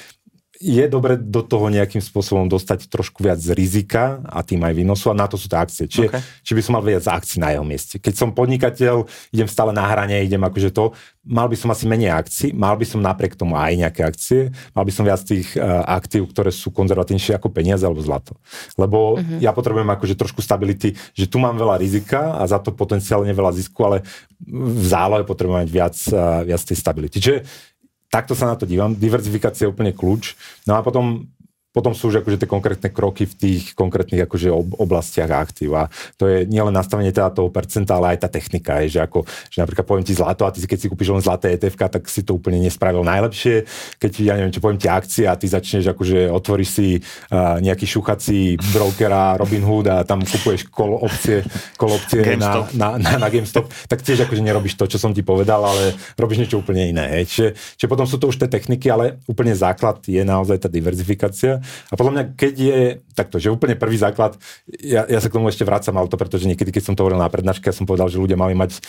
je dobre do toho nejakým spôsobom dostať trošku viac rizika a tým aj výnosu a na to sú tie akcie. Čiže, okay. či by som mal viac akcií na jeho mieste. Keď som podnikateľ, idem stále na hrane, idem akože to, mal by som asi menej akcií, mal by som napriek tomu aj nejaké akcie, mal by som viac tých uh, aktív, ktoré sú konzervatívnejšie ako peniaze alebo zlato. Lebo uh-huh. ja potrebujem akože trošku stability, že tu mám veľa rizika a za to potenciálne veľa zisku, ale v zálohe potrebujem mať viac, uh, viac tej stability. Čiže takto sa na to dívam. Diverzifikácia je úplne kľúč. No a potom potom sú už akože tie konkrétne kroky v tých konkrétnych akože oblastiach aktív. A to je nielen nastavenie teda toho percenta, ale aj tá technika. Je, že, ako, že napríklad poviem ti zlato a ty keď si kúpiš len zlaté ETF, tak si to úplne nespravil najlepšie. Keď ja neviem, čo poviem ti akcie a ty začneš akože otvoríš si uh, nejaký šuchací brokera Robinhood a tam kupuješ kolo opcie, kolo opcie na, na, na, na, GameStop, tak tiež akože nerobíš to, čo som ti povedal, ale robíš niečo úplne iné. Hej. Čiže, čiže potom sú to už tie techniky, ale úplne základ je naozaj tá diverzifikácia a podľa mňa, keď je takto, že úplne prvý základ, ja, ja sa k tomu ešte vracam, ale to pretože niekedy, keď som to hovoril na prednáške, ja som povedal, že ľudia mali mať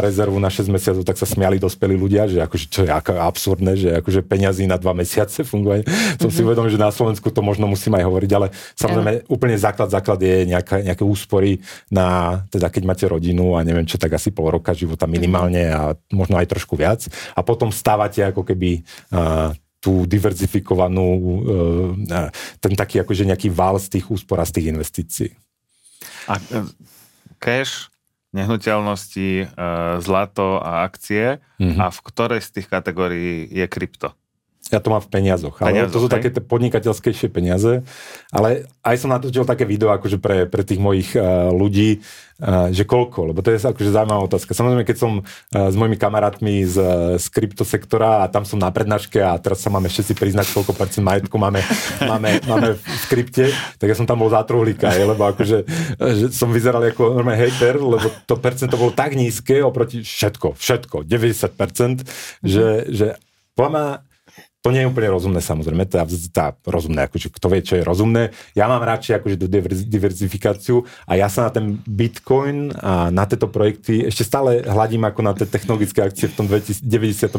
rezervu na 6 mesiacov, tak sa smiali dospelí ľudia, že akože čo je ako absurdné, že akože peňazí na 2 mesiace. Mm-hmm. Som si mhm. uvedomil, že na Slovensku to možno musím aj hovoriť, ale samozrejme yeah. úplne základ, základ je nejaká, nejaké úspory na, teda keď máte rodinu a neviem čo, tak asi pol roka života minimálne a možno aj trošku viac. A potom stávate ako keby uh, tú diverzifikovanú, e, ten taký akože nejaký val z tých úspor a z tých investícií. A e, cash, nehnuteľnosti, e, zlato a akcie mm-hmm. a v ktorej z tých kategórií je krypto? Ja to mám v peniazoch. Ale peniazoch, to sú hej? také podnikateľskejšie peniaze. Ale aj som natočil také video akože pre, pre tých mojich uh, ľudí, uh, že koľko, lebo to je akože zaujímavá otázka. Samozrejme, keď som uh, s mojimi kamarátmi z, z kryptosektora a tam som na prednáške a teraz sa máme všetci priznať, koľko percent majetku máme, [LAUGHS] máme, máme v krypte, tak ja som tam bol za truhlíka, je, lebo akože že som vyzeral ako normálny hater, lebo to percento bolo tak nízke oproti všetko, všetko, 90%, mm-hmm. že, že podľa to nie je úplne rozumné samozrejme, tá, tá rozumné, akože kto vie, čo je rozumné. Ja mám radšej akože diverzifikáciu a ja sa na ten Bitcoin a na tieto projekty ešte stále hladím ako na tie technologické akcie v tom 99.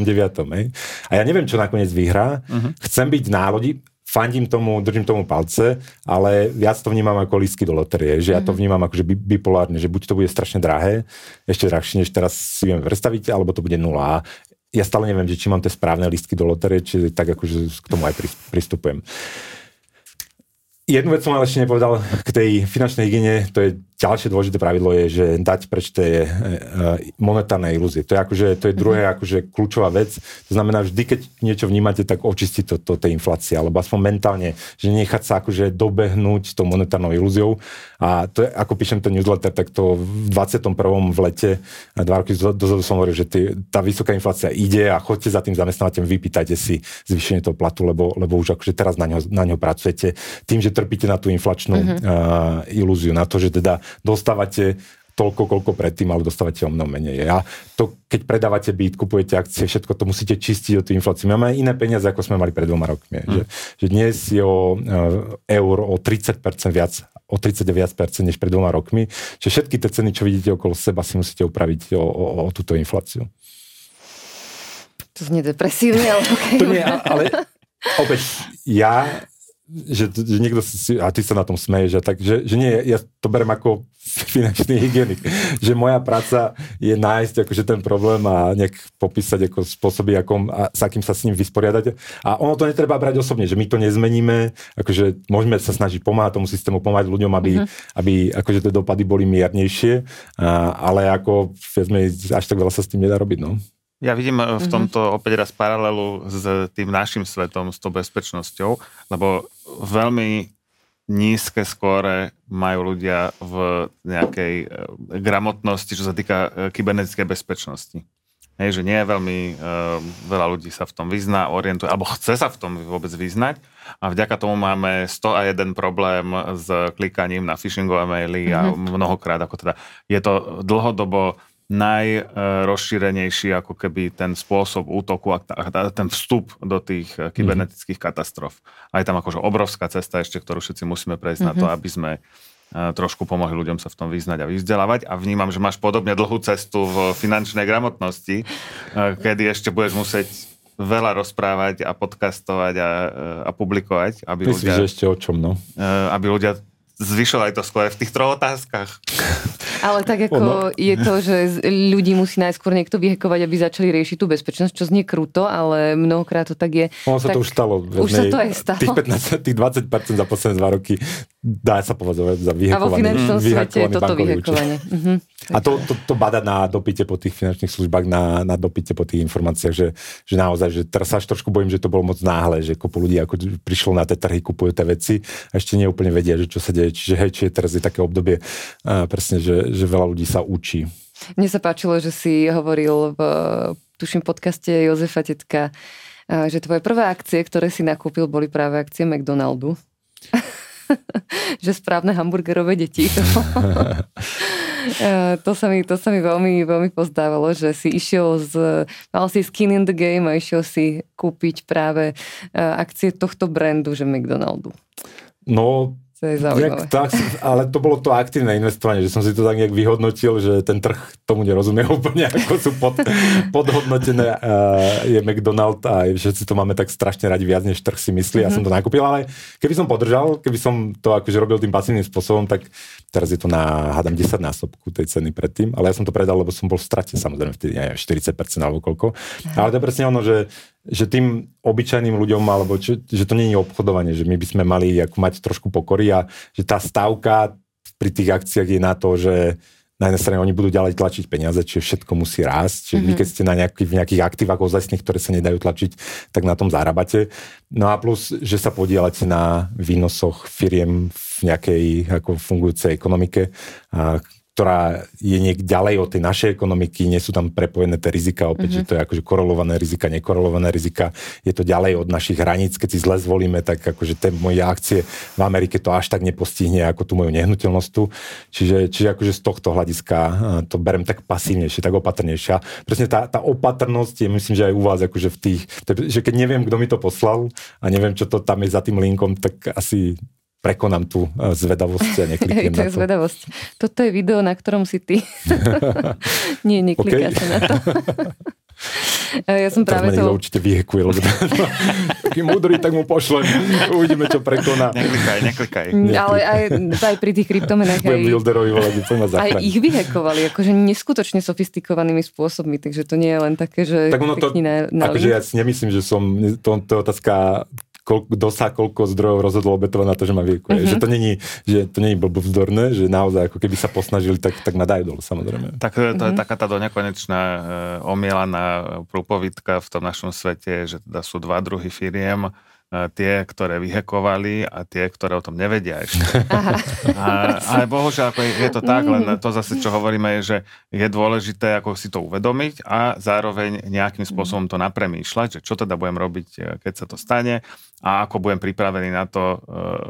Hej. A ja neviem, čo nakoniec vyhrá. Uh-huh. Chcem byť nálodi, fandím tomu, držím tomu palce, ale viac to vnímam ako lístky do loterie, že ja to mhm. vnímam akože bipolárne, že buď to bude strašne drahé, ešte drahšie, než teraz si viem predstaviť, alebo to bude nula ja stále neviem, že či mám tie správne listky do loterie, či tak akože k tomu aj pristupujem. Jednu vec som ale ešte nepovedal k tej finančnej hygiene, to je ďalšie dôležité pravidlo je, že dať preč tie e, monetárne ilúzie. To je, akože, to je druhé mm-hmm. akože kľúčová vec. To znamená, vždy, keď niečo vnímate, tak očistiť to, to tej inflácie, alebo aspoň mentálne, že nechať sa akože dobehnúť tou monetárnou ilúziou. A to je, ako píšem ten newsletter, tak to v 21. v lete, dva roky dozadu som hovoril, že tý, tá vysoká inflácia ide a chodte za tým zamestnávateľom, vypýtajte si zvýšenie toho platu, lebo, lebo už akože teraz na ňo, na ňo pracujete. Tým, že trpíte na tú inflačnú mm-hmm. uh, ilúziu, na to, že teda dostávate toľko, koľko predtým, ale dostávate o mnoho menej. A to, keď predávate byt, kupujete akcie, všetko to musíte čistiť od tú infláciu. Máme iné peniaze, ako sme mali pred dvoma rokmi. Mm. Že, že dnes je o e, eur o 30% viac, o 30 viac percent než pred dvoma rokmi. Čiže všetky tie ceny, čo vidíte okolo seba, si musíte upraviť o, o, o túto infláciu. To znie depresívne, ale okay. To nie, ale [LAUGHS] opäť, ja že, že niekto si, a ty sa na tom smeješ, že, tak, že, že nie, ja to berem ako [LAUGHS] finančný hygienik, že moja práca je nájsť akože ten problém a nejak popísať ako spôsoby, ako, a s akým sa s ním vysporiadať. A ono to netreba brať osobne, že my to nezmeníme, akože môžeme sa snažiť pomáhať tomu systému, pomáhať ľuďom, aby, mm-hmm. aby akože tie dopady boli miernejšie, a, ale ako až tak veľa sa s tým nedá robiť, no. Ja vidím v mhm. tomto opäť raz paralelu s tým našim svetom, s tou bezpečnosťou, lebo veľmi nízke skóre majú ľudia v nejakej e, gramotnosti, čo sa týka e, kybernetickej bezpečnosti. Hej, že nie je veľmi uh, veľa ľudí sa v tom vyzná, orientuje, alebo chce sa v tom vôbec vyznať. A vďaka tomu máme 101 problém s klikaním na phishingové maily mm-hmm. a mhm. mnohokrát, ako teda je to dlhodobo najrozšírenejší ako keby ten spôsob útoku a ten vstup do tých eh, kybernetických mm-hmm. katastrof. A je tam akože obrovská cesta ešte, ktorú všetci musíme prejsť mm-hmm. na to, mhm. aby sme eh, trošku pomohli ľuďom sa v tom vyznať a vyvzdelávať. A vnímam, že máš podobne dlhú cestu v finančnej gramotnosti, eh, kedy ešte budeš musieť veľa rozprávať a podcastovať a, a publikovať. Aby Myslíš, ľudia, ešte o čom, no? Aby ľudia zvyšovali to skôr v tých troch otázkach. Ale tak ako ono... je to, že ľudí musí najskôr niekto vyhekovať, aby začali riešiť tú bezpečnosť, čo znie kruto, ale mnohokrát to tak je. Ono sa tak... to už stalo. Už sa to aj stalo. Tých, 15, tých 20% za posledné dva roky dá sa povedzovať za vyhekovaný. A vo finančnom svete je toto vyhekovanie. Uh-huh. A to, to, to bada na dopite po tých finančných službách, na, na dopite po tých informáciách, že, že naozaj, že teraz sa až trošku bojím, že to bolo moc náhle, že kopu ľudí ako prišlo na tie trhy, kupujú tie veci a ešte neúplne vedia, že čo sa deje. Čiže hej, či je teraz je také obdobie, uh, presne, že, že veľa ľudí sa učí. Mne sa páčilo, že si hovoril v, tuším, podcaste Jozefa Tetka, že tvoje prvé akcie, ktoré si nakúpil, boli práve akcie McDonaldu. [LAUGHS] že správne hamburgerové deti. [LAUGHS] to, sa mi, to sa mi veľmi, veľmi pozdávalo, že si išiel z, mal si skin in the game a išiel si kúpiť práve akcie tohto brandu, že McDonaldu. No, to je zaujímavé. Tak, ale to bolo to aktívne investovanie, že som si to tak nejak vyhodnotil, že ten trh tomu nerozumie [LAUGHS] úplne, ako sú pod, podhodnotené uh, je McDonald a všetci to máme tak strašne radi viac, než trh si myslí. Mm-hmm. Ja som to nakúpil, ale keby som podržal, keby som to akože robil tým pasívnym spôsobom, tak teraz je to na, hádam, 10 násobku tej ceny predtým, ale ja som to predal, lebo som bol v strate, samozrejme, vtedy, neviem, 40% alebo koľko. Mm-hmm. Ale to je presne ono, že že tým obyčajným ľuďom, alebo čo, že to nie je obchodovanie, že my by sme mali ako mať trošku pokory a že tá stavka pri tých akciách je na to, že na jednej strane oni budú ďalej tlačiť peniaze, čiže všetko musí rásť. Čiže mm-hmm. vy, keď ste na nejaký, v nejakých aktívach ozajstných, ktoré sa nedajú tlačiť, tak na tom zarábate. No a plus, že sa podielate na výnosoch firiem v nejakej ako fungujúcej ekonomike, a ktorá je niek ďalej od tej našej ekonomiky, nie sú tam prepojené tie rizika, opäť, mm-hmm. že to je akože korelované rizika, nekorelované rizika, je to ďalej od našich hraníc, keď si zle zvolíme, tak akože tie moje akcie v Amerike to až tak nepostihne ako tú moju nehnuteľnosť tu. Čiže, čiže akože z tohto hľadiska to berem tak pasívnejšie, tak opatrnejšie. Presne tá, tá opatrnosť je, myslím, že aj u vás akože v tých, že keď neviem, kto mi to poslal a neviem, čo to tam je za tým linkom, tak asi prekonám tú e, zvedavosť a [LAUGHS] nekliknem to na to. zvedavosť. Toto je video, na ktorom si ty. [LAUGHS] Nie, nekliká okay. sa na to. [LAUGHS] Ja som práve to... určite vyhekuje, lebo taký múdry, tak mu pošlem. Uvidíme, čo prekoná. Neklikaj, neklikaj. Ale aj, aj pri tých kryptomenách aj, volať, aj ich vyhekovali, akože neskutočne sofistikovanými spôsobmi, takže to nie je len také, že tak ono to, na, na akože ja si nemyslím, že som, to, to je otázka kto sa koľko zdrojov rozhodlo obetovať na to, že ma vyekuje. Mm-hmm. Že to není, že to není blbovzdorné, že naozaj ako keby sa posnažili, tak, tak ma dajú dole samozrejme. Tak to mm-hmm. je mhm. taká tá donekonečná e, omielaná prúpovitka v tom našom svete, že teda sú dva druhy firiem, tie, ktoré vyhekovali a tie, ktoré o tom nevedia ešte. Aha. A, ale bohužiaľ, ako je to tak, len to zase, čo hovoríme, je, že je dôležité ako si to uvedomiť a zároveň nejakým spôsobom to napremýšľať, že čo teda budem robiť, e, keď sa to stane a ako budem pripravený na to uh,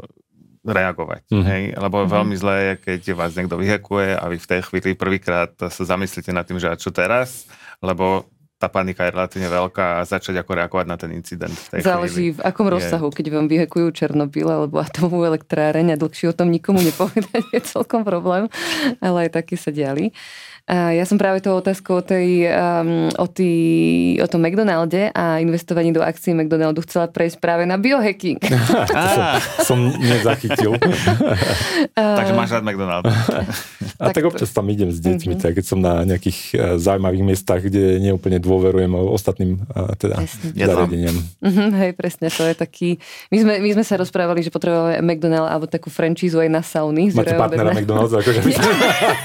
reagovať. Mm-hmm. Hej? Lebo mm-hmm. veľmi zlé je, keď vás niekto vyhekuje a vy v tej chvíli prvýkrát sa zamyslíte nad tým, že a čo teraz, lebo tá panika je relatívne veľká a začať ako reagovať na ten incident. V tej Záleží chvíli. v akom je... rozsahu, keď vám vyhekujú Černobyl alebo atomovú elektráreň a dlhšie o tom nikomu nepovedať [LAUGHS] je celkom problém, ale aj také sa diali. Ja som práve tou otázkou o, tej, um, o, tý, o tom McDonalde a investovaní do akcií McDonaldu chcela prejsť práve na biohacking. [LAUGHS] ah. som, som nezachytil. Takže máš rád McDonald. a tak, tak občas tam idem s deťmi, mm-hmm. tak keď som na nejakých uh, zaujímavých miestach, kde neúplne dôverujem ostatným uh, teda zariadeniam. Mm-hmm, hej, presne, to je taký... My sme, my sme sa rozprávali, že potrebujeme McDonald alebo takú franchízu aj na sauny. Máte partnera McDonald's? Akože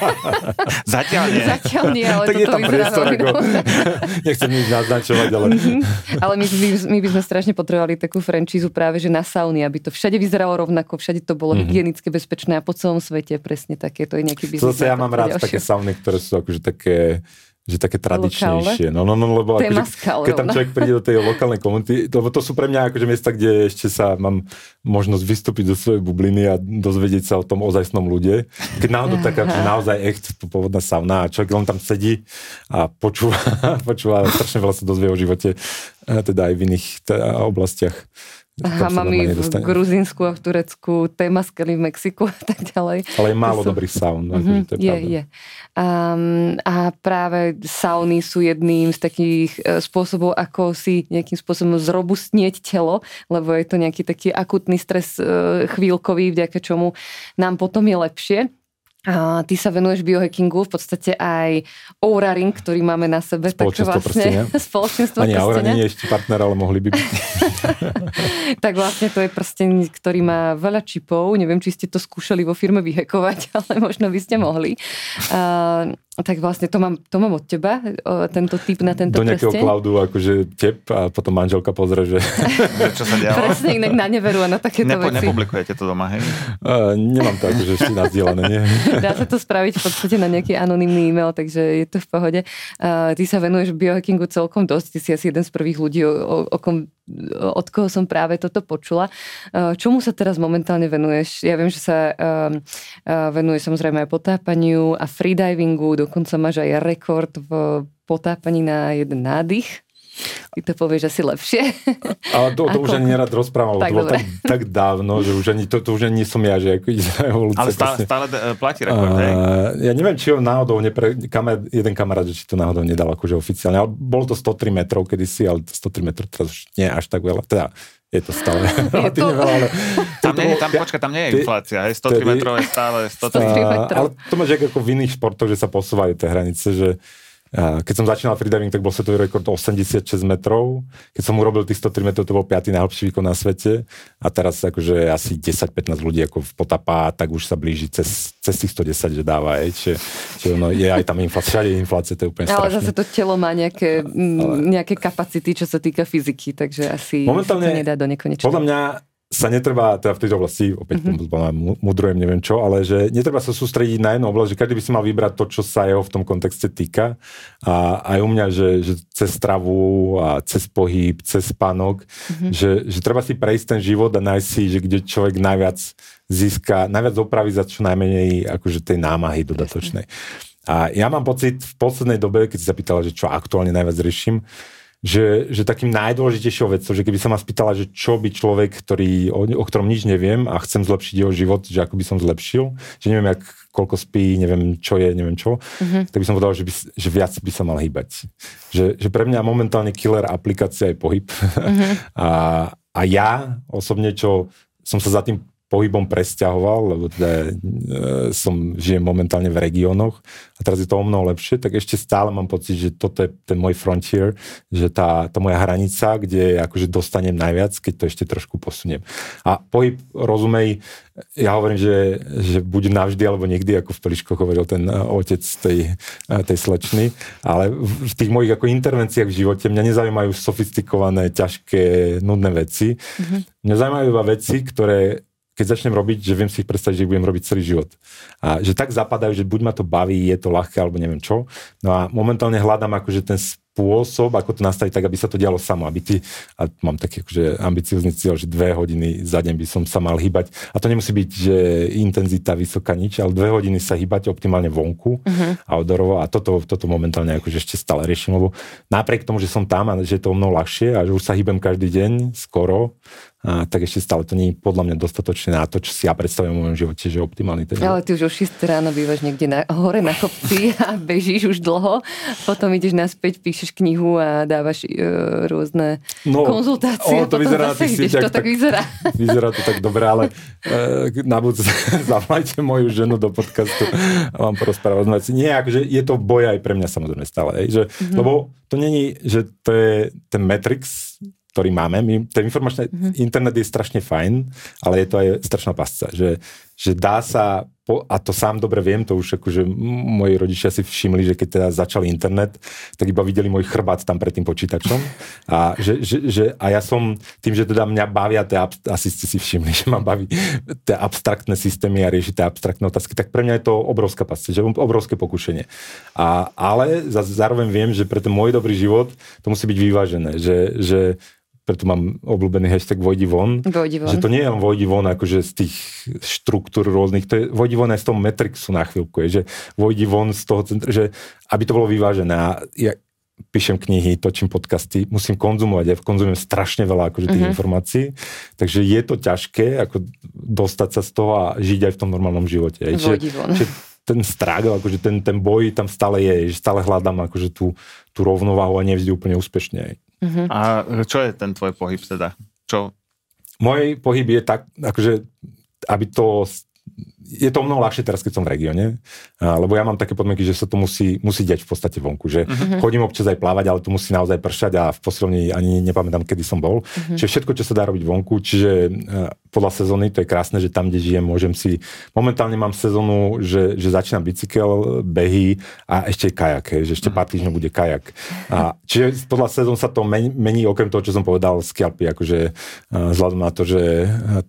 [LAUGHS] Zatiaľ nie. [LAUGHS] Zatiaľ nie, ale tak je tam priestor, ako, [LAUGHS] nechcem nič naznačovať, ale... Mm-hmm. ale my, my, my by sme strašne potrebovali takú frančízu práve, že na sauny, aby to všade vyzeralo rovnako, všade to bolo mm-hmm. hygienicky bezpečné a po celom svete presne také, to je nejaký biznis. Zase ja mám rád také sauny, ktoré sú akože také že také tradičnejšie. No, no, no, lebo akože, keď tam človek príde do tej lokálnej komunity, lebo to sú pre mňa akože miesta, kde ešte sa mám možnosť vystúpiť do svojej bubliny a dozvedieť sa o tom ozajstnom ľude. Keď náhodou taká akože naozaj echt pôvodná sauna a človek len tam sedí a počúva, [LAUGHS] počúva strašne veľa sa dozvie o živote, teda aj v iných teda, oblastiach. Hamami v Gruzínsku a v Turecku, témaskely v Mexiku a tak ďalej. Ale je málo sú... dobrých saun. Mm-hmm, to je, je, je. Um, a práve sauny sú jedným z takých uh, spôsobov, ako si nejakým spôsobom zrobustnieť telo, lebo je to nejaký taký akutný stres uh, chvíľkový, vďaka čomu nám potom je lepšie. A ty sa venuješ biohackingu, v podstate aj Oura Ring, ktorý máme na sebe. Spoločenstvo vlastne, prstenia. [LAUGHS] Spoločenstvo Ani Aura nie je ešte partner, ale mohli by byť. [LAUGHS] tak vlastne to je prsteň, ktorý má veľa čipov. Neviem, či ste to skúšali vo firme vyhekovať, [LAUGHS] ale možno by ste mohli. Uh, tak vlastne to mám, to mám od teba, tento typ na tento Do nejakého prsteň. cloudu, akože tep a potom manželka pozrie, že... Čo sa dialo? Presne, inak na neveru a na takéto Nepo, veci. Nepublikujete to doma, hej? Uh, nemám to akože ešte nazdielané, nie? Dá sa to spraviť v podstate na nejaký anonimný e-mail, takže je to v pohode. Uh, ty sa venuješ biohackingu celkom dosť, ty si asi jeden z prvých ľudí, o, o, o kom od koho som práve toto počula. Eh, čomu sa teraz momentálne venuješ? Ja viem, že sa um, venuješ samozrejme aj potápaniu a freedivingu, dokonca máš aj rekord v potápaní na jeden nádych. Ty to povieš asi lepšie. Ale to, to už ani nerad rozprávam, tak, to bolo tak, tak dávno, že už ani, to, to už ani nie som ja, že ako ide evolúcia. Ale stále, stále platí rekord, uh, hej? Ja neviem, či ho náhodou, nepre, kamer, jeden kamarát, že či to náhodou nedal akože oficiálne, ale bolo to 103 metrov kedysi, ale 103 metrov teraz už nie až tak veľa. Teda je to stále je [LAUGHS] to... veľa, ale... Tam, nie, tam, počka, tam nie je inflácia, hej, 103 metrov je stále [LAUGHS] 103 metrov. Ale to máš ako v iných športoch, že sa posúvajú tie hranice, že keď som začínal freediving, tak bol svetový rekord 86 metrov. Keď som urobil tých 103 metrov, to bol 5. najlepší výkon na svete. A teraz akože asi 10-15 ľudí ako v potapá, tak už sa blíži cez, cez tých 110, že dáva. Aj. Čiže, čiže ono, je aj tam inflácia, všade je inflácia, to je úplne Ale strašné. zase to telo má nejaké, ale... nejaké kapacity, čo sa týka fyziky, takže asi Momentálne, to nedá do nekonečna. Podľa mňa sa netreba, teda v tejto oblasti, opäť mm-hmm. mudrujem, neviem čo, ale že netreba sa sústrediť na jednu oblasť, že každý by si mal vybrať to, čo sa jeho v tom kontexte týka. A aj u mňa, že, že cez stravu a cez pohyb, cez spánok, mm-hmm. že, že treba si prejsť ten život a nájsť si, že kde človek najviac získa, najviac opraví za čo najmenej akože tej námahy dodatočnej. A ja mám pocit v poslednej dobe, keď si sa pýtala, že čo aktuálne najviac riešim, že, že takým najdôležitejšou vecou, že keby sa ma spýtala, že čo by človek, ktorý, o, o ktorom nič neviem a chcem zlepšiť jeho život, že ako by som zlepšil, že neviem, jak, koľko spí, neviem, čo je, neviem čo, mm-hmm. tak by som povedal, že, by, že viac by sa mal hýbať. Že, že pre mňa momentálne killer aplikácia je pohyb. Mm-hmm. [LAUGHS] a, a ja osobne, čo som sa za tým pohybom presťahoval, lebo teda e, som, žijem momentálne v regiónoch a teraz je to o mnoho lepšie, tak ešte stále mám pocit, že toto je ten môj frontier, že tá, tá moja hranica, kde akože dostanem najviac, keď to ešte trošku posuniem. A pohyb, rozumej, ja hovorím, že, že buď navždy alebo nikdy, ako v Peliškoch hovoril ten e, otec tej, e, tej slečny, ale v tých mojich ako intervenciách v živote mňa nezaujímajú sofistikované, ťažké, nudné veci. Mm-hmm. Mňa zaujímajú iba veci, ktoré keď začnem robiť, že viem si ich predstaviť, že ich budem robiť celý život. A že tak zapadajú, že buď ma to baví, je to ľahké, alebo neviem čo. No a momentálne hľadám akože ten spôsob, ako to nastaviť tak, aby sa to dialo samo. Aby ty, a mám taký akože ambiciózny cieľ, že dve hodiny za deň by som sa mal hýbať. A to nemusí byť, že intenzita vysoká nič, ale dve hodiny sa hýbať optimálne vonku uh-huh. a odorovo. A toto, toto momentálne akože ešte stále riešim, lebo napriek tomu, že som tam a že je to o mnoho ľahšie a že už sa hýbem každý deň skoro, a, tak ešte stále to nie je podľa mňa dostatočné na to, čo si ja predstavujem v mojom živote, že optimálny ten Ale ty už o 6 ráno bývaš niekde na, hore na kopci [LAUGHS] a bežíš už dlho, potom ideš naspäť, píšeš knihu a dávaš uh, rôzne no, konzultácie. Ono to vyzerá na tých sieťach, to tak, tak vyzerá. [LAUGHS] Vyzerá to tak dobre, ale uh, na budúce [LAUGHS] zavolajte moju ženu do podcastu a vám porozprávať. Nie, akože je to boj aj pre mňa samozrejme stále. Hej, že, mm-hmm. Lebo to není, že to je ten Matrix, ktorý máme. My, ten informačný mm-hmm. internet je strašne fajn, ale je to aj strašná pasca, že, že dá sa, po, a to sám dobre viem, to už akože moji rodičia si všimli, že keď teda začal internet, tak iba videli môj chrbát tam pred tým počítačom. [LAUGHS] A, že, že, že, a ja som, tým, že teda mňa bavia, tie, asi ste si všimli, [LAUGHS] že ma baví tie abstraktné systémy a riešiť tie abstraktné otázky, tak pre mňa je to obrovská pasca, že obrovské pokušenie. A, ale zároveň viem, že pre ten môj dobrý život to musí byť vyvážené, že, že preto mám obľúbený hashtag Vojdi von, Vojdi von. že to nie je len Vojdi von akože z tých štruktúr rôznych, to je Vojdi von aj z toho Matrixu na chvíľku, je, že Vojdi von z toho centra, že aby to bolo vyvážené a ja píšem knihy, točím podcasty, musím konzumovať, ja konzumujem strašne veľa akože tých mm-hmm. informácií, takže je to ťažké ako dostať sa z toho a žiť aj v tom normálnom živote. Vojdi von. Čiže, ten struggle, akože ten, ten boj tam stále je, že stále hľadám akože tú, tú rovnováhu a nevždy úplne úspešne. Uh-huh. A čo je ten tvoj pohyb teda? Čo? Môj pohyb je tak, akože, aby to je to mnoho ľahšie teraz, keď som v regióne, lebo ja mám také podmienky, že sa to musí, musí deť v podstate vonku, že uh-huh. chodím občas aj plávať, ale to musí naozaj pršať a v posilovni ani nepamätám, kedy som bol. Uh-huh. Čiže všetko, čo sa dá robiť vonku, čiže podľa sezóny, to je krásne, že tam, kde žijem, môžem si... Momentálne mám sezónu, že, že začínam bicykel, behy a ešte kajak, že ešte pár týždňov bude kajak. A, čiže podľa sezón sa to mení, mení, okrem toho, čo som povedal, skialpy, akože vzhľadom na to, že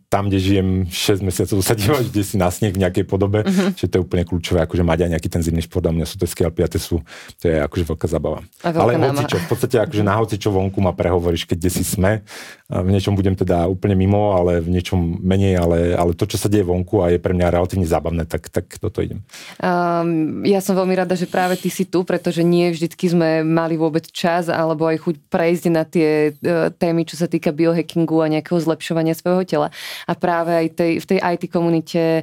tam, kde žijem 6 mesiacov, sa dívaš, kde si na sneh v nejakej podobe, uh-huh. že to je úplne kľúčové, akože mať aj nejaký ten zimný šport a mňa sú to skialpy a to, sú, to je akože veľká zabava. Ale hoci čo, v podstate akože na hoci čo vonku ma prehovoríš, keď kde si sme, v niečom budem teda úplne mimo, ale v niečom menej, ale, ale to, čo sa deje vonku a je pre mňa relatívne zábavné, tak, tak toto idem. Um, ja som veľmi rada, že práve ty si tu, pretože nie vždycky sme mali vôbec čas alebo aj chuť prejsť na tie uh, témy, čo sa týka biohackingu a nejakého zlepšovania svojho tela. A práve aj tej, v tej IT komunite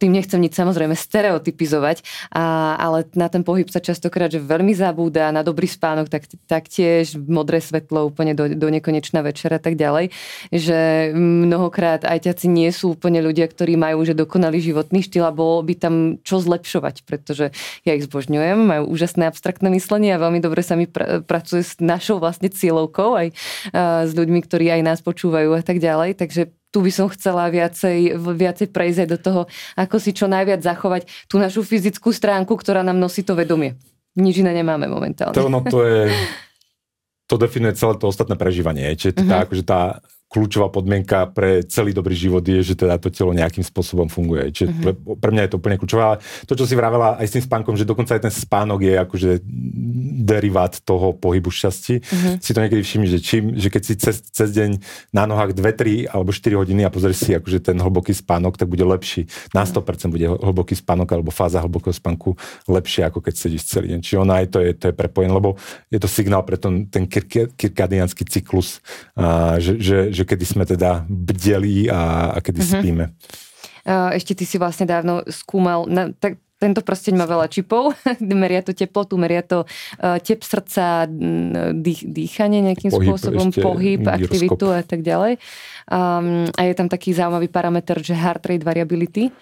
tým nechcem nič samozrejme stereotypizovať, a, ale na ten pohyb sa častokrát, že veľmi zabúda, na dobrý spánok, tak, taktiež modré svetlo úplne do, do nekonečna večera a tak ďalej, že mnohokrát ajťaci nie sú úplne ľudia, ktorí majú že dokonalý životný štýl a bolo by tam čo zlepšovať, pretože ja ich zbožňujem, majú úžasné abstraktné myslenie a veľmi dobre sa mi pr- pracuje s našou vlastne cieľovkou aj s ľuďmi, ktorí aj nás počúvajú a tak ďalej, takže tu by som chcela viacej, viacej prejsť do toho, ako si čo najviac zachovať tú našu fyzickú stránku, ktorá nám nosí to vedomie. Nič iné nemáme momentálne. To, no, to je, [LAUGHS] to definuje celé to ostatné prežívanie. Čiže uh-huh. tá, akože tá kľúčová podmienka pre celý dobrý život je, že teda to telo nejakým spôsobom funguje. Čiže uh-huh. pre, pre mňa je to úplne kľúčové. Ale to, čo si vravela aj s tým spánkom, že dokonca aj ten spánok je akože derivát toho pohybu šťastí. Uh-huh. Si to niekedy všimni, že, čím, že keď si cez, cez deň na nohách 2, 3 alebo 4 hodiny a pozrieš si akože ten hlboký spánok, tak bude lepší. Na 100% bude hlboký spánok alebo fáza hlbokého spánku lepšia, ako keď sedíš celý deň. Čiže ona aj to je, to je prepojené, lebo je to signál pre ten, ten kirkadiánsky cyklus, a, že, že, že že kedy sme teda bdeli a, a kedy mm-hmm. spíme. Ešte ty si vlastne dávno skúmal, na, tak tento prsteň má veľa čipov, [LAUGHS] meria to teplotu, meria to uh, tep srdca, dých, dýchanie nejakým pohyb, spôsobom, pohyb, gyroskop. aktivitu a tak ďalej. Um, a je tam taký zaujímavý parameter, že heart rate variability.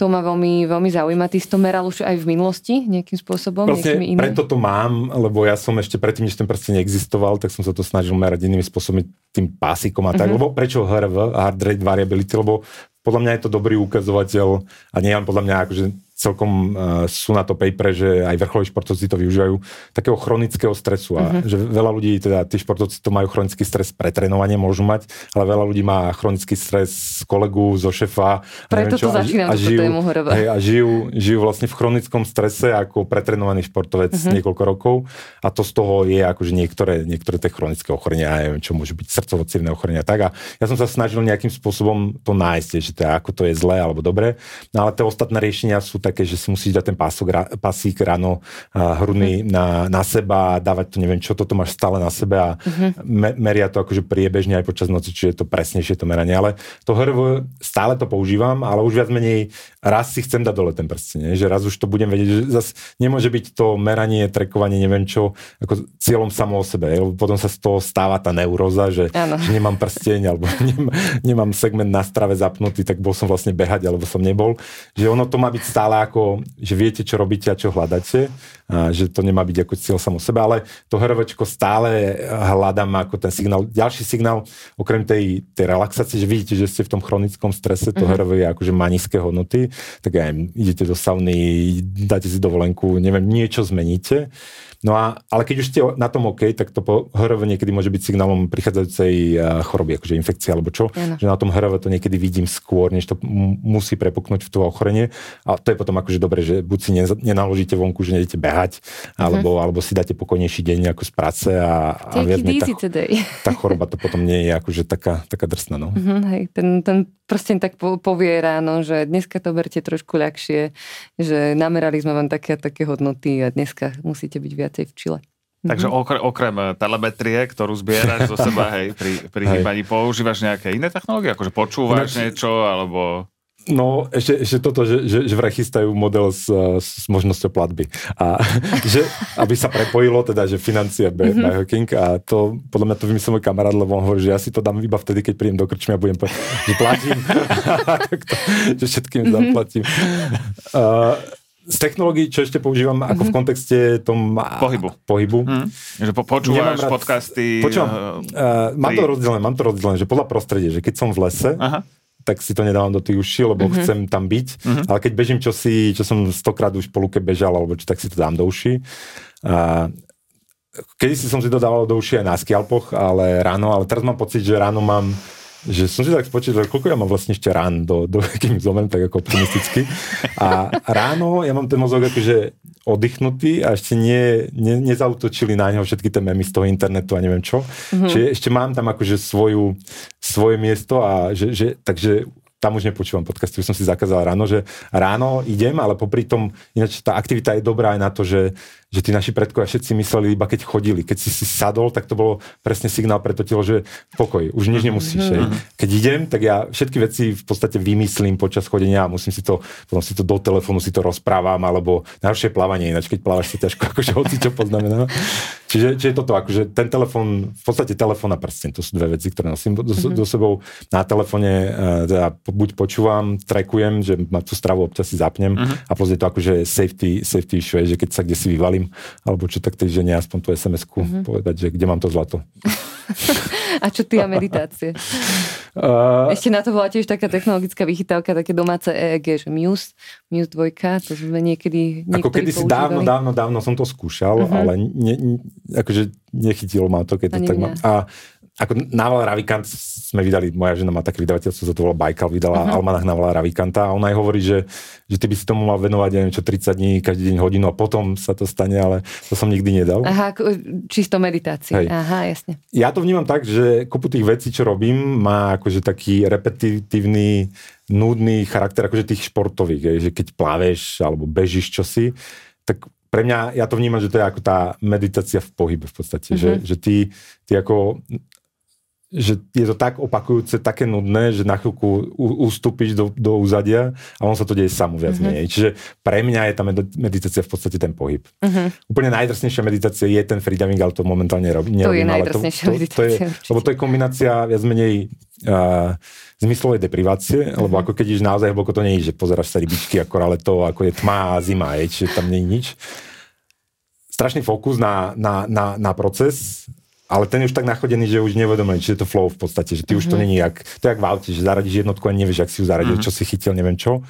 To ma veľmi, veľmi zaujíma. Ty si to meral už aj v minulosti nejakým spôsobom? Vlastne preto to mám, lebo ja som ešte predtým, než ten prsten neexistoval, tak som sa to snažil merať inými spôsobmi, tým pásikom a tak. Mm-hmm. Lebo prečo HRV, Heart Rate Variability? Lebo podľa mňa je to dobrý ukazovateľ a nie len podľa mňa akože celkom uh, sú na to paper, že aj vrcholoví športovci to využívajú, takého chronického stresu. A uh-huh. že veľa ľudí, teda tí športovci to majú chronický stres pre trénovanie, môžu mať, ale veľa ľudí má chronický stres z kolegu, zo šefa. Preto neviem, čo, to začínam a, žijú, tému hej, a žijú, žijú vlastne v chronickom strese ako pretrenovaný športovec uh-huh. niekoľko rokov a to z toho je akože niektoré, niektoré tie chronické ochorenia, ja neviem, čo môže byť srdcovo ochorenia. Tak a ja som sa snažil nejakým spôsobom to nájsť, že teda, ako to je zlé alebo dobre, no ale tie ostatné riešenia sú tak také, že si musíš dať ten pások, pasík ráno hrudný uh-huh. na, na seba, dávať to neviem čo, toto máš stále na sebe a uh-huh. me, meria to akože priebežne aj počas noci, čiže je to presnejšie to meranie. Ale to HRV stále to používam, ale už viac menej raz si chcem dať dole ten prsteň, že raz už to budem vedieť, že zase nemôže byť to meranie, trekovanie, neviem čo, ako cieľom samo o sebe, lebo potom sa z toho stáva tá neuróza, že, že [LAUGHS] nemám prsteň alebo [LAUGHS] nemám, nemám segment na strave zapnutý, tak bol som vlastne behať, alebo som nebol. Že ono to má byť stále ako, že viete, čo robíte a čo hľadáte, a že to nemá byť ako cieľ samo sebe, ale to hrovečko stále hľadám ako ten signál. Ďalší signál, okrem tej, tej relaxácie, že vidíte, že ste v tom chronickom strese, to uh-huh. je akože má nízke hodnoty, tak aj idete do sauny, dáte si dovolenku, neviem, niečo zmeníte No a, ale keď už ste na tom OK, tak to po HRV niekedy môže byť signálom prichádzajúcej eh, choroby, akože infekcie alebo čo, ano. že na tom HRV to niekedy vidím skôr, než to musí prepuknúť v to ochorenie. A to je potom akože dobre, že buď si nenaložíte vonku, že nejdete behať, alebo, uh-huh. alebo si dáte pokojnejší deň ako z práce a, a viac tá, [LAUGHS] tá choroba to potom nie je akože taká, taká drsná. No. Uh-huh, hej, ten, ten prsten tak povie ráno, že dneska to berte trošku ľahšie, že namerali sme vám také a také hodnoty a dneska musíte byť viac viacej v Čile. Takže mhm. okrem, okrem eh, telemetrie, ktorú zbieraš zo seba, [LAUGHS] hej, pri, pri hýbaní, používaš nejaké iné technológie? Akože počúvaš Ináč, niečo, alebo... No, ešte, ešte toto, že, že, že vraj chystajú model s, s možnosťou platby. A [LAUGHS] že, aby sa prepojilo, teda, že financie by, mm-hmm. hacking a to, podľa mňa to vymyslel môj kamarát, lebo on hovorí, že ja si to dám iba vtedy, keď prídem do krčmy a budem povedať, že platím. [LAUGHS] tak to, že všetkým mm-hmm. zaplatím. Uh, z technológií, čo ešte používam mm-hmm. ako v mhm. kontexte tom pohybu. pohybu. Mm. Že po, počúvaš rád, podcasty. Počúvam, uh, mám, to rozdelené, mám to rozdelené, že podľa prostredia, že keď som v lese, Aha. tak si to nedávam do tých uší, lebo mm-hmm. chcem tam byť, mm-hmm. ale keď bežím čosi, čo som stokrát už po luke bežal, alebo čo, tak si to dám do uší. Uh, Kedy si som si to dával do uší aj na skialpoch, ale ráno, ale teraz mám pocit, že ráno mám že som si tak spočítal, že koľko ja mám vlastne ešte rán, do, do, kým zomrem, tak ako optimisticky. A ráno ja mám ten mozog akože oddychnutý a ešte nie, ne, nezautočili na neho všetky tie memy z toho internetu a neviem čo. Mm-hmm. Čiže ešte mám tam akože svoju, svoje miesto a že, že, takže tam už nepočúvam podcasty, už som si zakázal ráno, že ráno idem, ale popri tom, ináč tá aktivita je dobrá aj na to, že že tí naši predkovia všetci mysleli iba keď chodili. Keď si si sadol, tak to bolo presne signál pre to telo, že pokoj, už nič nemusíš. Mm-hmm. Keď idem, tak ja všetky veci v podstate vymyslím počas chodenia a musím si to, potom si to do telefónu si to rozprávam, alebo najhoršie plávanie, ináč keď plávaš sa ťažko, [LAUGHS] akože hoci čo poznamená. Čiže, čiže toto, akože ten telefón, v podstate telefón a prsten, to sú dve veci, ktoré nosím do, mm-hmm. do sebou. Na telefóne uh, teda buď počúvam, trekujem, že ma tú stravu občas si zapnem mm-hmm. a plus je to akože safety, safety issue, že keď sa kde si vyvalím, alebo čo tak tej žene aspoň tú SMS-ku mm-hmm. povedať, že kde mám to zlato. [LAUGHS] a čo ty a meditácie? [LAUGHS] Uh, Ešte na to bola tiež taká technologická vychytávka, také domáce EEG, že Muse, Muse 2, to sme niekedy Ako kedy si dávno, dávno, dávno som to skúšal, uh-huh. ale ne, ne, akože nechytilo ma to, keď to tak má. A ako Naval Ravikant sme vydali, moja žena má také vydavateľstvo, sa to volá Baikal, vydala uh-huh. Almanach Navala Ravikanta a ona aj hovorí, že, že ty by si tomu mal venovať, neviem čo, 30 dní, každý deň hodinu a potom sa to stane, ale to som nikdy nedal. Aha, čisto meditácie. Hej. Aha, jasne. Ja to vnímam tak, že kopu tých vecí, čo robím, má akože taký repetitívny, nudný charakter, akože tých športových, je, že keď pláveš alebo bežíš čosi, tak pre mňa, ja to vnímam, že to je ako tá meditácia v pohybe v podstate, mm-hmm. že, že ty, ty ako že je to tak opakujúce, také nudné, že na chvíľku ustúpiš do, do úzadia a on sa to deje samo viac mm-hmm. menej. Čiže pre mňa je tá meditácia v podstate ten pohyb. Mm-hmm. Úplne najdrsnejšia meditácia je ten freediving, ale to momentálne robí. To je najdrsnejšia to, to. To je, lebo to je kombinácia viac menej uh, zmyslovej deprivácie, mm-hmm. lebo ako keď ideš naozaj hlboko, to nie je, že pozeráš sa rybičky, ako to, ako je tma a zima, je, čiže tam nie je nič strašný fokus na, na, na, na proces ale ten je už tak nachodený, že už nevedomý, či je to flow v podstate, že ty mm-hmm. už to mhm. není jak, to je jak v aute, že zaradíš jednotku a nevieš, ak si ju zaradil, mm-hmm. čo si chytil, neviem čo.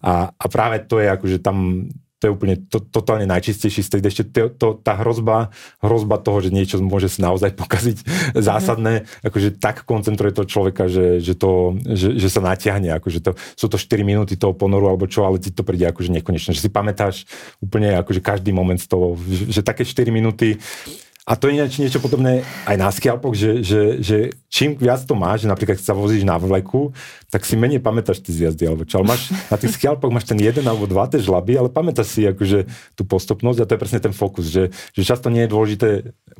A, a práve to je akože tam, to je úplne to, totálne najčistejší stred. Ešte to, to, tá hrozba, hrozba toho, že niečo môže si naozaj pokaziť mm-hmm. zásadné, akože tak koncentruje to človeka, že, že, to, že, že sa natiahne, akože to, sú to 4 minúty toho ponoru alebo čo, ale ti to príde akože nekonečné, že si pamätáš úplne akože každý moment z toho, že, že také 4 minúty a to je niečo, niečo podobné aj na skialpoch, že, že, že čím viac to máš, že napríklad keď sa vozíš na vleku, tak si menej pamätáš tie zjazdy, alebo čo. Ale máš, na tých skialpoch máš ten jeden alebo dva tie žlaby, ale pamätáš si akože tú postupnosť a to je presne ten fokus, že, že často nie je dôležité,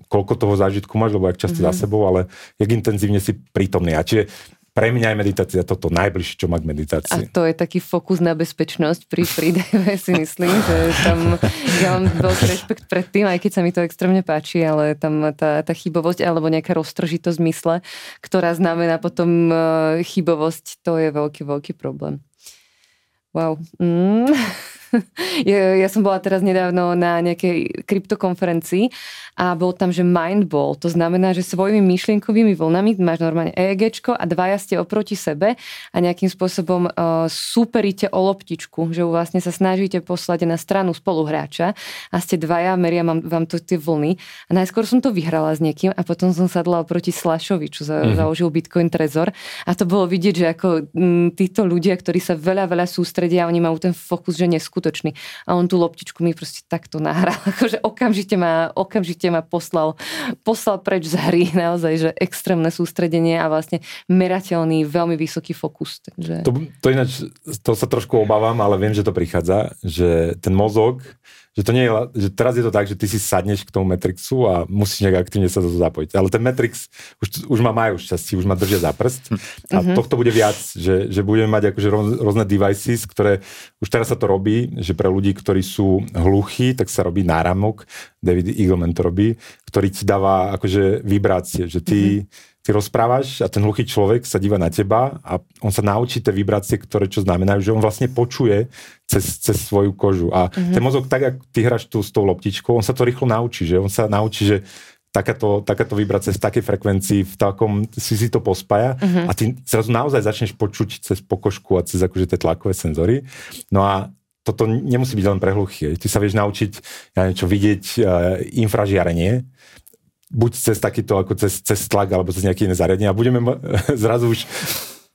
koľko toho zážitku máš, lebo ak často mm-hmm. za sebou, ale jak intenzívne si prítomný. A čiže pre mňa je meditácia toto najbližšie, čo má k meditácii. A to je taký fokus na bezpečnosť pri freedive, [LAUGHS] si myslím, že tam ja mám veľký rešpekt pred tým, aj keď sa mi to extrémne páči, ale tam tá, tá chybovosť alebo nejaká roztržitosť mysle, ktorá znamená potom e, chybovosť, to je veľký, veľký problém. Wow. Mm. [LAUGHS] [LAUGHS] ja, ja som bola teraz nedávno na nejakej kryptokonferencii a bol tam, že mindball, to znamená, že svojimi myšlienkovými vlnami máš normálne EEG a dvaja ste oproti sebe a nejakým spôsobom uh, superíte o loptičku, že vlastne sa snažíte poslať na stranu spoluhráča a ste dvaja, meria vám, vám to tie vlny. A najskôr som to vyhrala s niekým a potom som sadla oproti Slashovi, čo za, mm-hmm. založil Bitcoin Trezor. A to bolo vidieť, že ako m, títo ľudia, ktorí sa veľa, veľa sústredia, oni majú ten fokus, že neskutočný a on tú loptičku mi proste takto nahral, [LAUGHS] akože okamžite ma, okamžite ma poslal, poslal preč z hry, [LAUGHS] naozaj, že extrémne sústredenie a vlastne merateľný, veľmi vysoký fokus. Takže... To, to ináč, to sa trošku obávam, ale viem, že to prichádza, že ten mozog že to nie je, že teraz je to tak, že ty si sadneš k tomu Matrixu a musíš nejak aktívne sa to zapojiť. Ale ten Matrix už, už ma majú šťastie, už ma držia za prst a mm-hmm. tohto bude viac, že, že budeme mať akože rôzne devices, ktoré, už teraz sa to robí, že pre ľudí, ktorí sú hluchí, tak sa robí náramok, David Eagleman to robí, ktorý ti dáva akože vibrácie, že ty mm-hmm ty rozprávaš a ten hluchý človek sa díva na teba a on sa naučí tie vibrácie, ktoré čo znamenajú, že on vlastne počuje cez, cez svoju kožu. A mm-hmm. ten mozog, tak ako ty hráš tu s tou loptičkou, on sa to rýchlo naučí, že on sa naučí, že takáto, takáto vibrácia v takej frekvencii, v takom, si si to pospája mm-hmm. a ty zrazu naozaj začneš počuť cez pokožku a cez akože tie tlakové senzory. No a toto nemusí byť len pre hluchých. Ty sa vieš naučiť ja niečo vidieť uh, infražiarenie, buď cez takýto, ako cez, cez tlak, alebo cez nejaké iné zariadenie a budeme [LAUGHS] zrazu už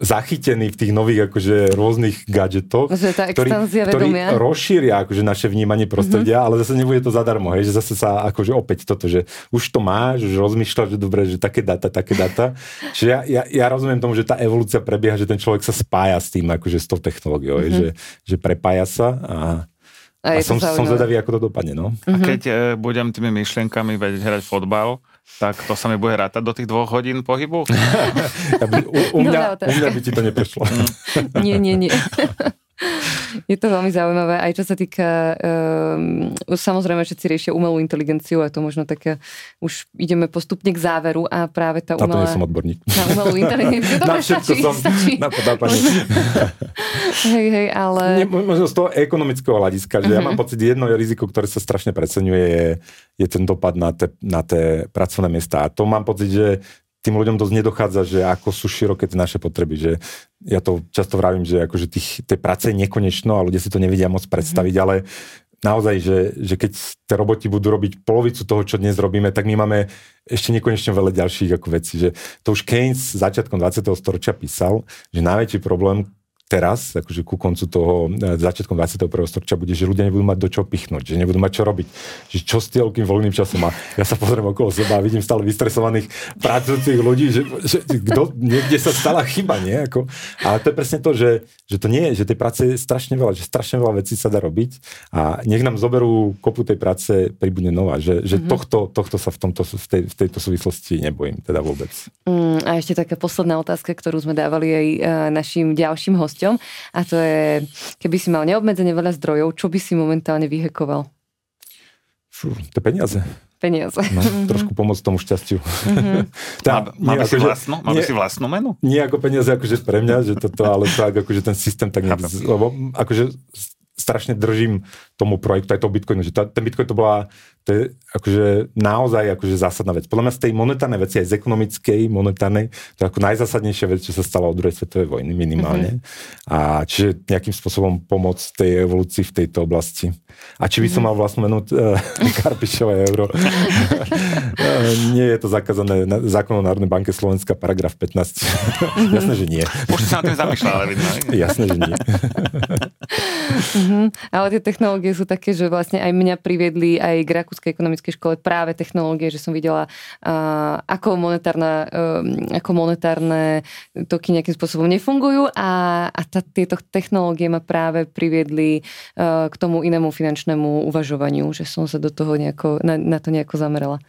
zachytení v tých nových akože rôznych gadgetoch, že tá ktorí, ktorí rozšíria akože naše vnímanie prostredia, mm-hmm. ale zase nebude to zadarmo, hej, že zase sa akože opäť toto, že už to máš, že rozmýšľaš, že dobre, že také data, také data. Čiže ja, ja, ja rozumiem tomu, že tá evolúcia prebieha, že ten človek sa spája s tým, akože s tou technológiou, mm-hmm. že, že prepája sa a a, a som, som zvedavý, ako to dopadne. No. A keď e, budem tými myšlienkami vedieť hrať fotbal, tak to sa mi bude rátať do tých dvoch hodín pohybu? [LAUGHS] [LAUGHS] ja by, u, u, mňa, u mňa by ti to neprešlo. nie, nie, nie. [LAUGHS] Je to veľmi zaujímavé, aj čo sa týka, um, samozrejme všetci riešia umelú inteligenciu a to možno také, už ideme postupne k záveru a práve tá umelá... Na to nie som odborník. [LAUGHS] Na umelú inteligenciu, dobre, na stačí, som, stačí. Na podápanie. [LAUGHS] hej, hej, ale... Nie, možno z toho ekonomického hľadiska, že uh-huh. ja mhm. mám pocit, jedno je riziko, ktoré sa strašne preceňuje, je, je ten dopad na te, na tie pracovné miesta. A to mám pocit, že tým ľuďom dosť nedochádza, že ako sú široké tie naše potreby, že ja to často vravím, že akože tých, tej práce je nekonečno a ľudia si to nevedia moc predstaviť, ale naozaj, že, že keď tie roboti budú robiť polovicu toho, čo dnes robíme, tak my máme ešte nekonečne veľa ďalších ako vecí. Že to už Keynes začiatkom 20. storočia písal, že najväčší problém, teraz, akože ku koncu toho e, začiatkom 21. storočia bude, že ľudia nebudú mať do čoho pichnúť, že nebudú mať čo robiť. Že čo s tým voľným časom a ja sa pozriem okolo seba a vidím stále vystresovaných pracujúcich ľudí, že, že kto, niekde sa stala chyba, nie? Ako, ale to je presne to, že, že to nie je, že tej práce je strašne veľa, že strašne veľa vecí sa dá robiť a nech nám zoberú kopu tej práce pribudne nová, že, že mm-hmm. tohto, tohto sa v, tomto, v, tej, v tejto súvislosti nebojím, teda vôbec. Mm, a ešte taká posledná otázka, ktorú sme dávali aj e, našim ďalším hostom hosťom a to je, keby si mal neobmedzene veľa zdrojov, čo by si momentálne vyhekoval? Fú, to peniaze. Peniaze. No, trošku pomôcť tomu šťastiu. Mm-hmm. tá, máme, si vlastnú, máme nie, si vlastnú menu? Nie ako peniaze, akože pre mňa, že toto, ale tak, akože ten systém tak nejak, lebo akože strašne držím tomu projektu aj toho Bitcoinu, že tá, ten Bitcoin to bola to je akože naozaj akože zásadná vec. Podľa mňa z tej monetárnej veci, aj z ekonomickej monetárnej, to je ako najzásadnejšia vec, čo sa stalo od druhej svetovej vojny minimálne. Mm-hmm. A čiže nejakým spôsobom pomôcť tej evolúcii v tejto oblasti. A či by som mm-hmm. mal vlastnú menu uh, [LAUGHS] Karpišové euro? [LAUGHS] nie je to zakázané na, zákonom Národnej banke Slovenska, paragraf 15. Mm-hmm. Jasné, že nie. Už sa na tým zamýšľal, ale vidno. Jasné, že nie. mm-hmm. [LAUGHS] Ale tie technológie sú také, že vlastne aj mňa priviedli aj k Rakúskej ekonomickej škole práve technológie, že som videla, uh, ako, monetárna, uh, ako monetárne toky nejakým spôsobom nefungujú a, a tá, tieto technológie ma práve priviedli uh, k tomu inému finančnému uvažovaniu, že som sa do toho nejako, na, na to nejako zamerala.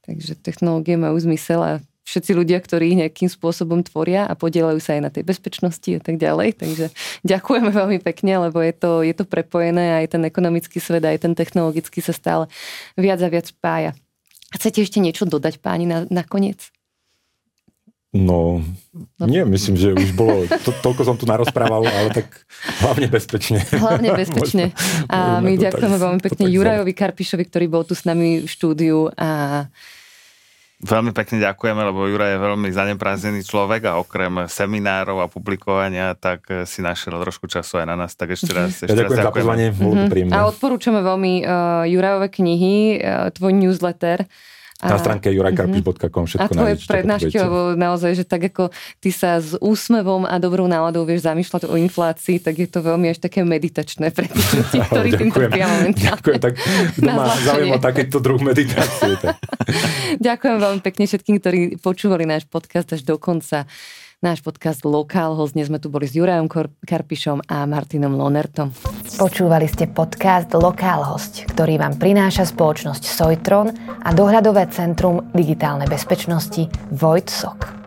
Takže technológie majú zmysel a všetci ľudia, ktorí nejakým spôsobom tvoria a podielajú sa aj na tej bezpečnosti a tak ďalej. Takže ďakujeme veľmi pekne, lebo je to, je to prepojené aj ten ekonomický svet, aj ten technologický sa stále viac a viac spája. Chcete ešte niečo dodať páni na, na koniec? No, no, nie, myslím, že už bolo, to, toľko som tu narozprával, ale tak hlavne bezpečne. Hlavne [LAUGHS] bezpečne. A my ďakujeme veľmi pekne Jurajovi Karpišovi, ktorý bol tu s nami v štúdiu a Veľmi pekne ďakujeme, lebo Jura je veľmi zaneprázdnený človek a okrem seminárov a publikovania, tak si našiel trošku času aj na nás. Tak ešte raz, ešte ja ďakujem raz za pozvanie, mm-hmm. A odporúčame veľmi uh, Jurajové knihy, uh, tvoj newsletter, na stránke jurajkarpiš.com všetko A tvoje prednášky, lebo naozaj, že tak ako ty sa s úsmevom a dobrou náladou vieš zamýšľať o inflácii, tak je to veľmi až také meditačné pre tých [LAUGHS] ktorí tým trpia momentálne. Ďakujem, tak kto má záujem o takýto druh meditácie. Tak. [LAUGHS] Ďakujem veľmi pekne všetkým, ktorí počúvali náš podcast až do konca náš podcast Lokál Host. Dnes sme tu boli s Jurajom Karpišom a Martinom Lonertom. Počúvali ste podcast Lokál Host, ktorý vám prináša spoločnosť Sojtron a dohľadové centrum digitálnej bezpečnosti Vojtsok.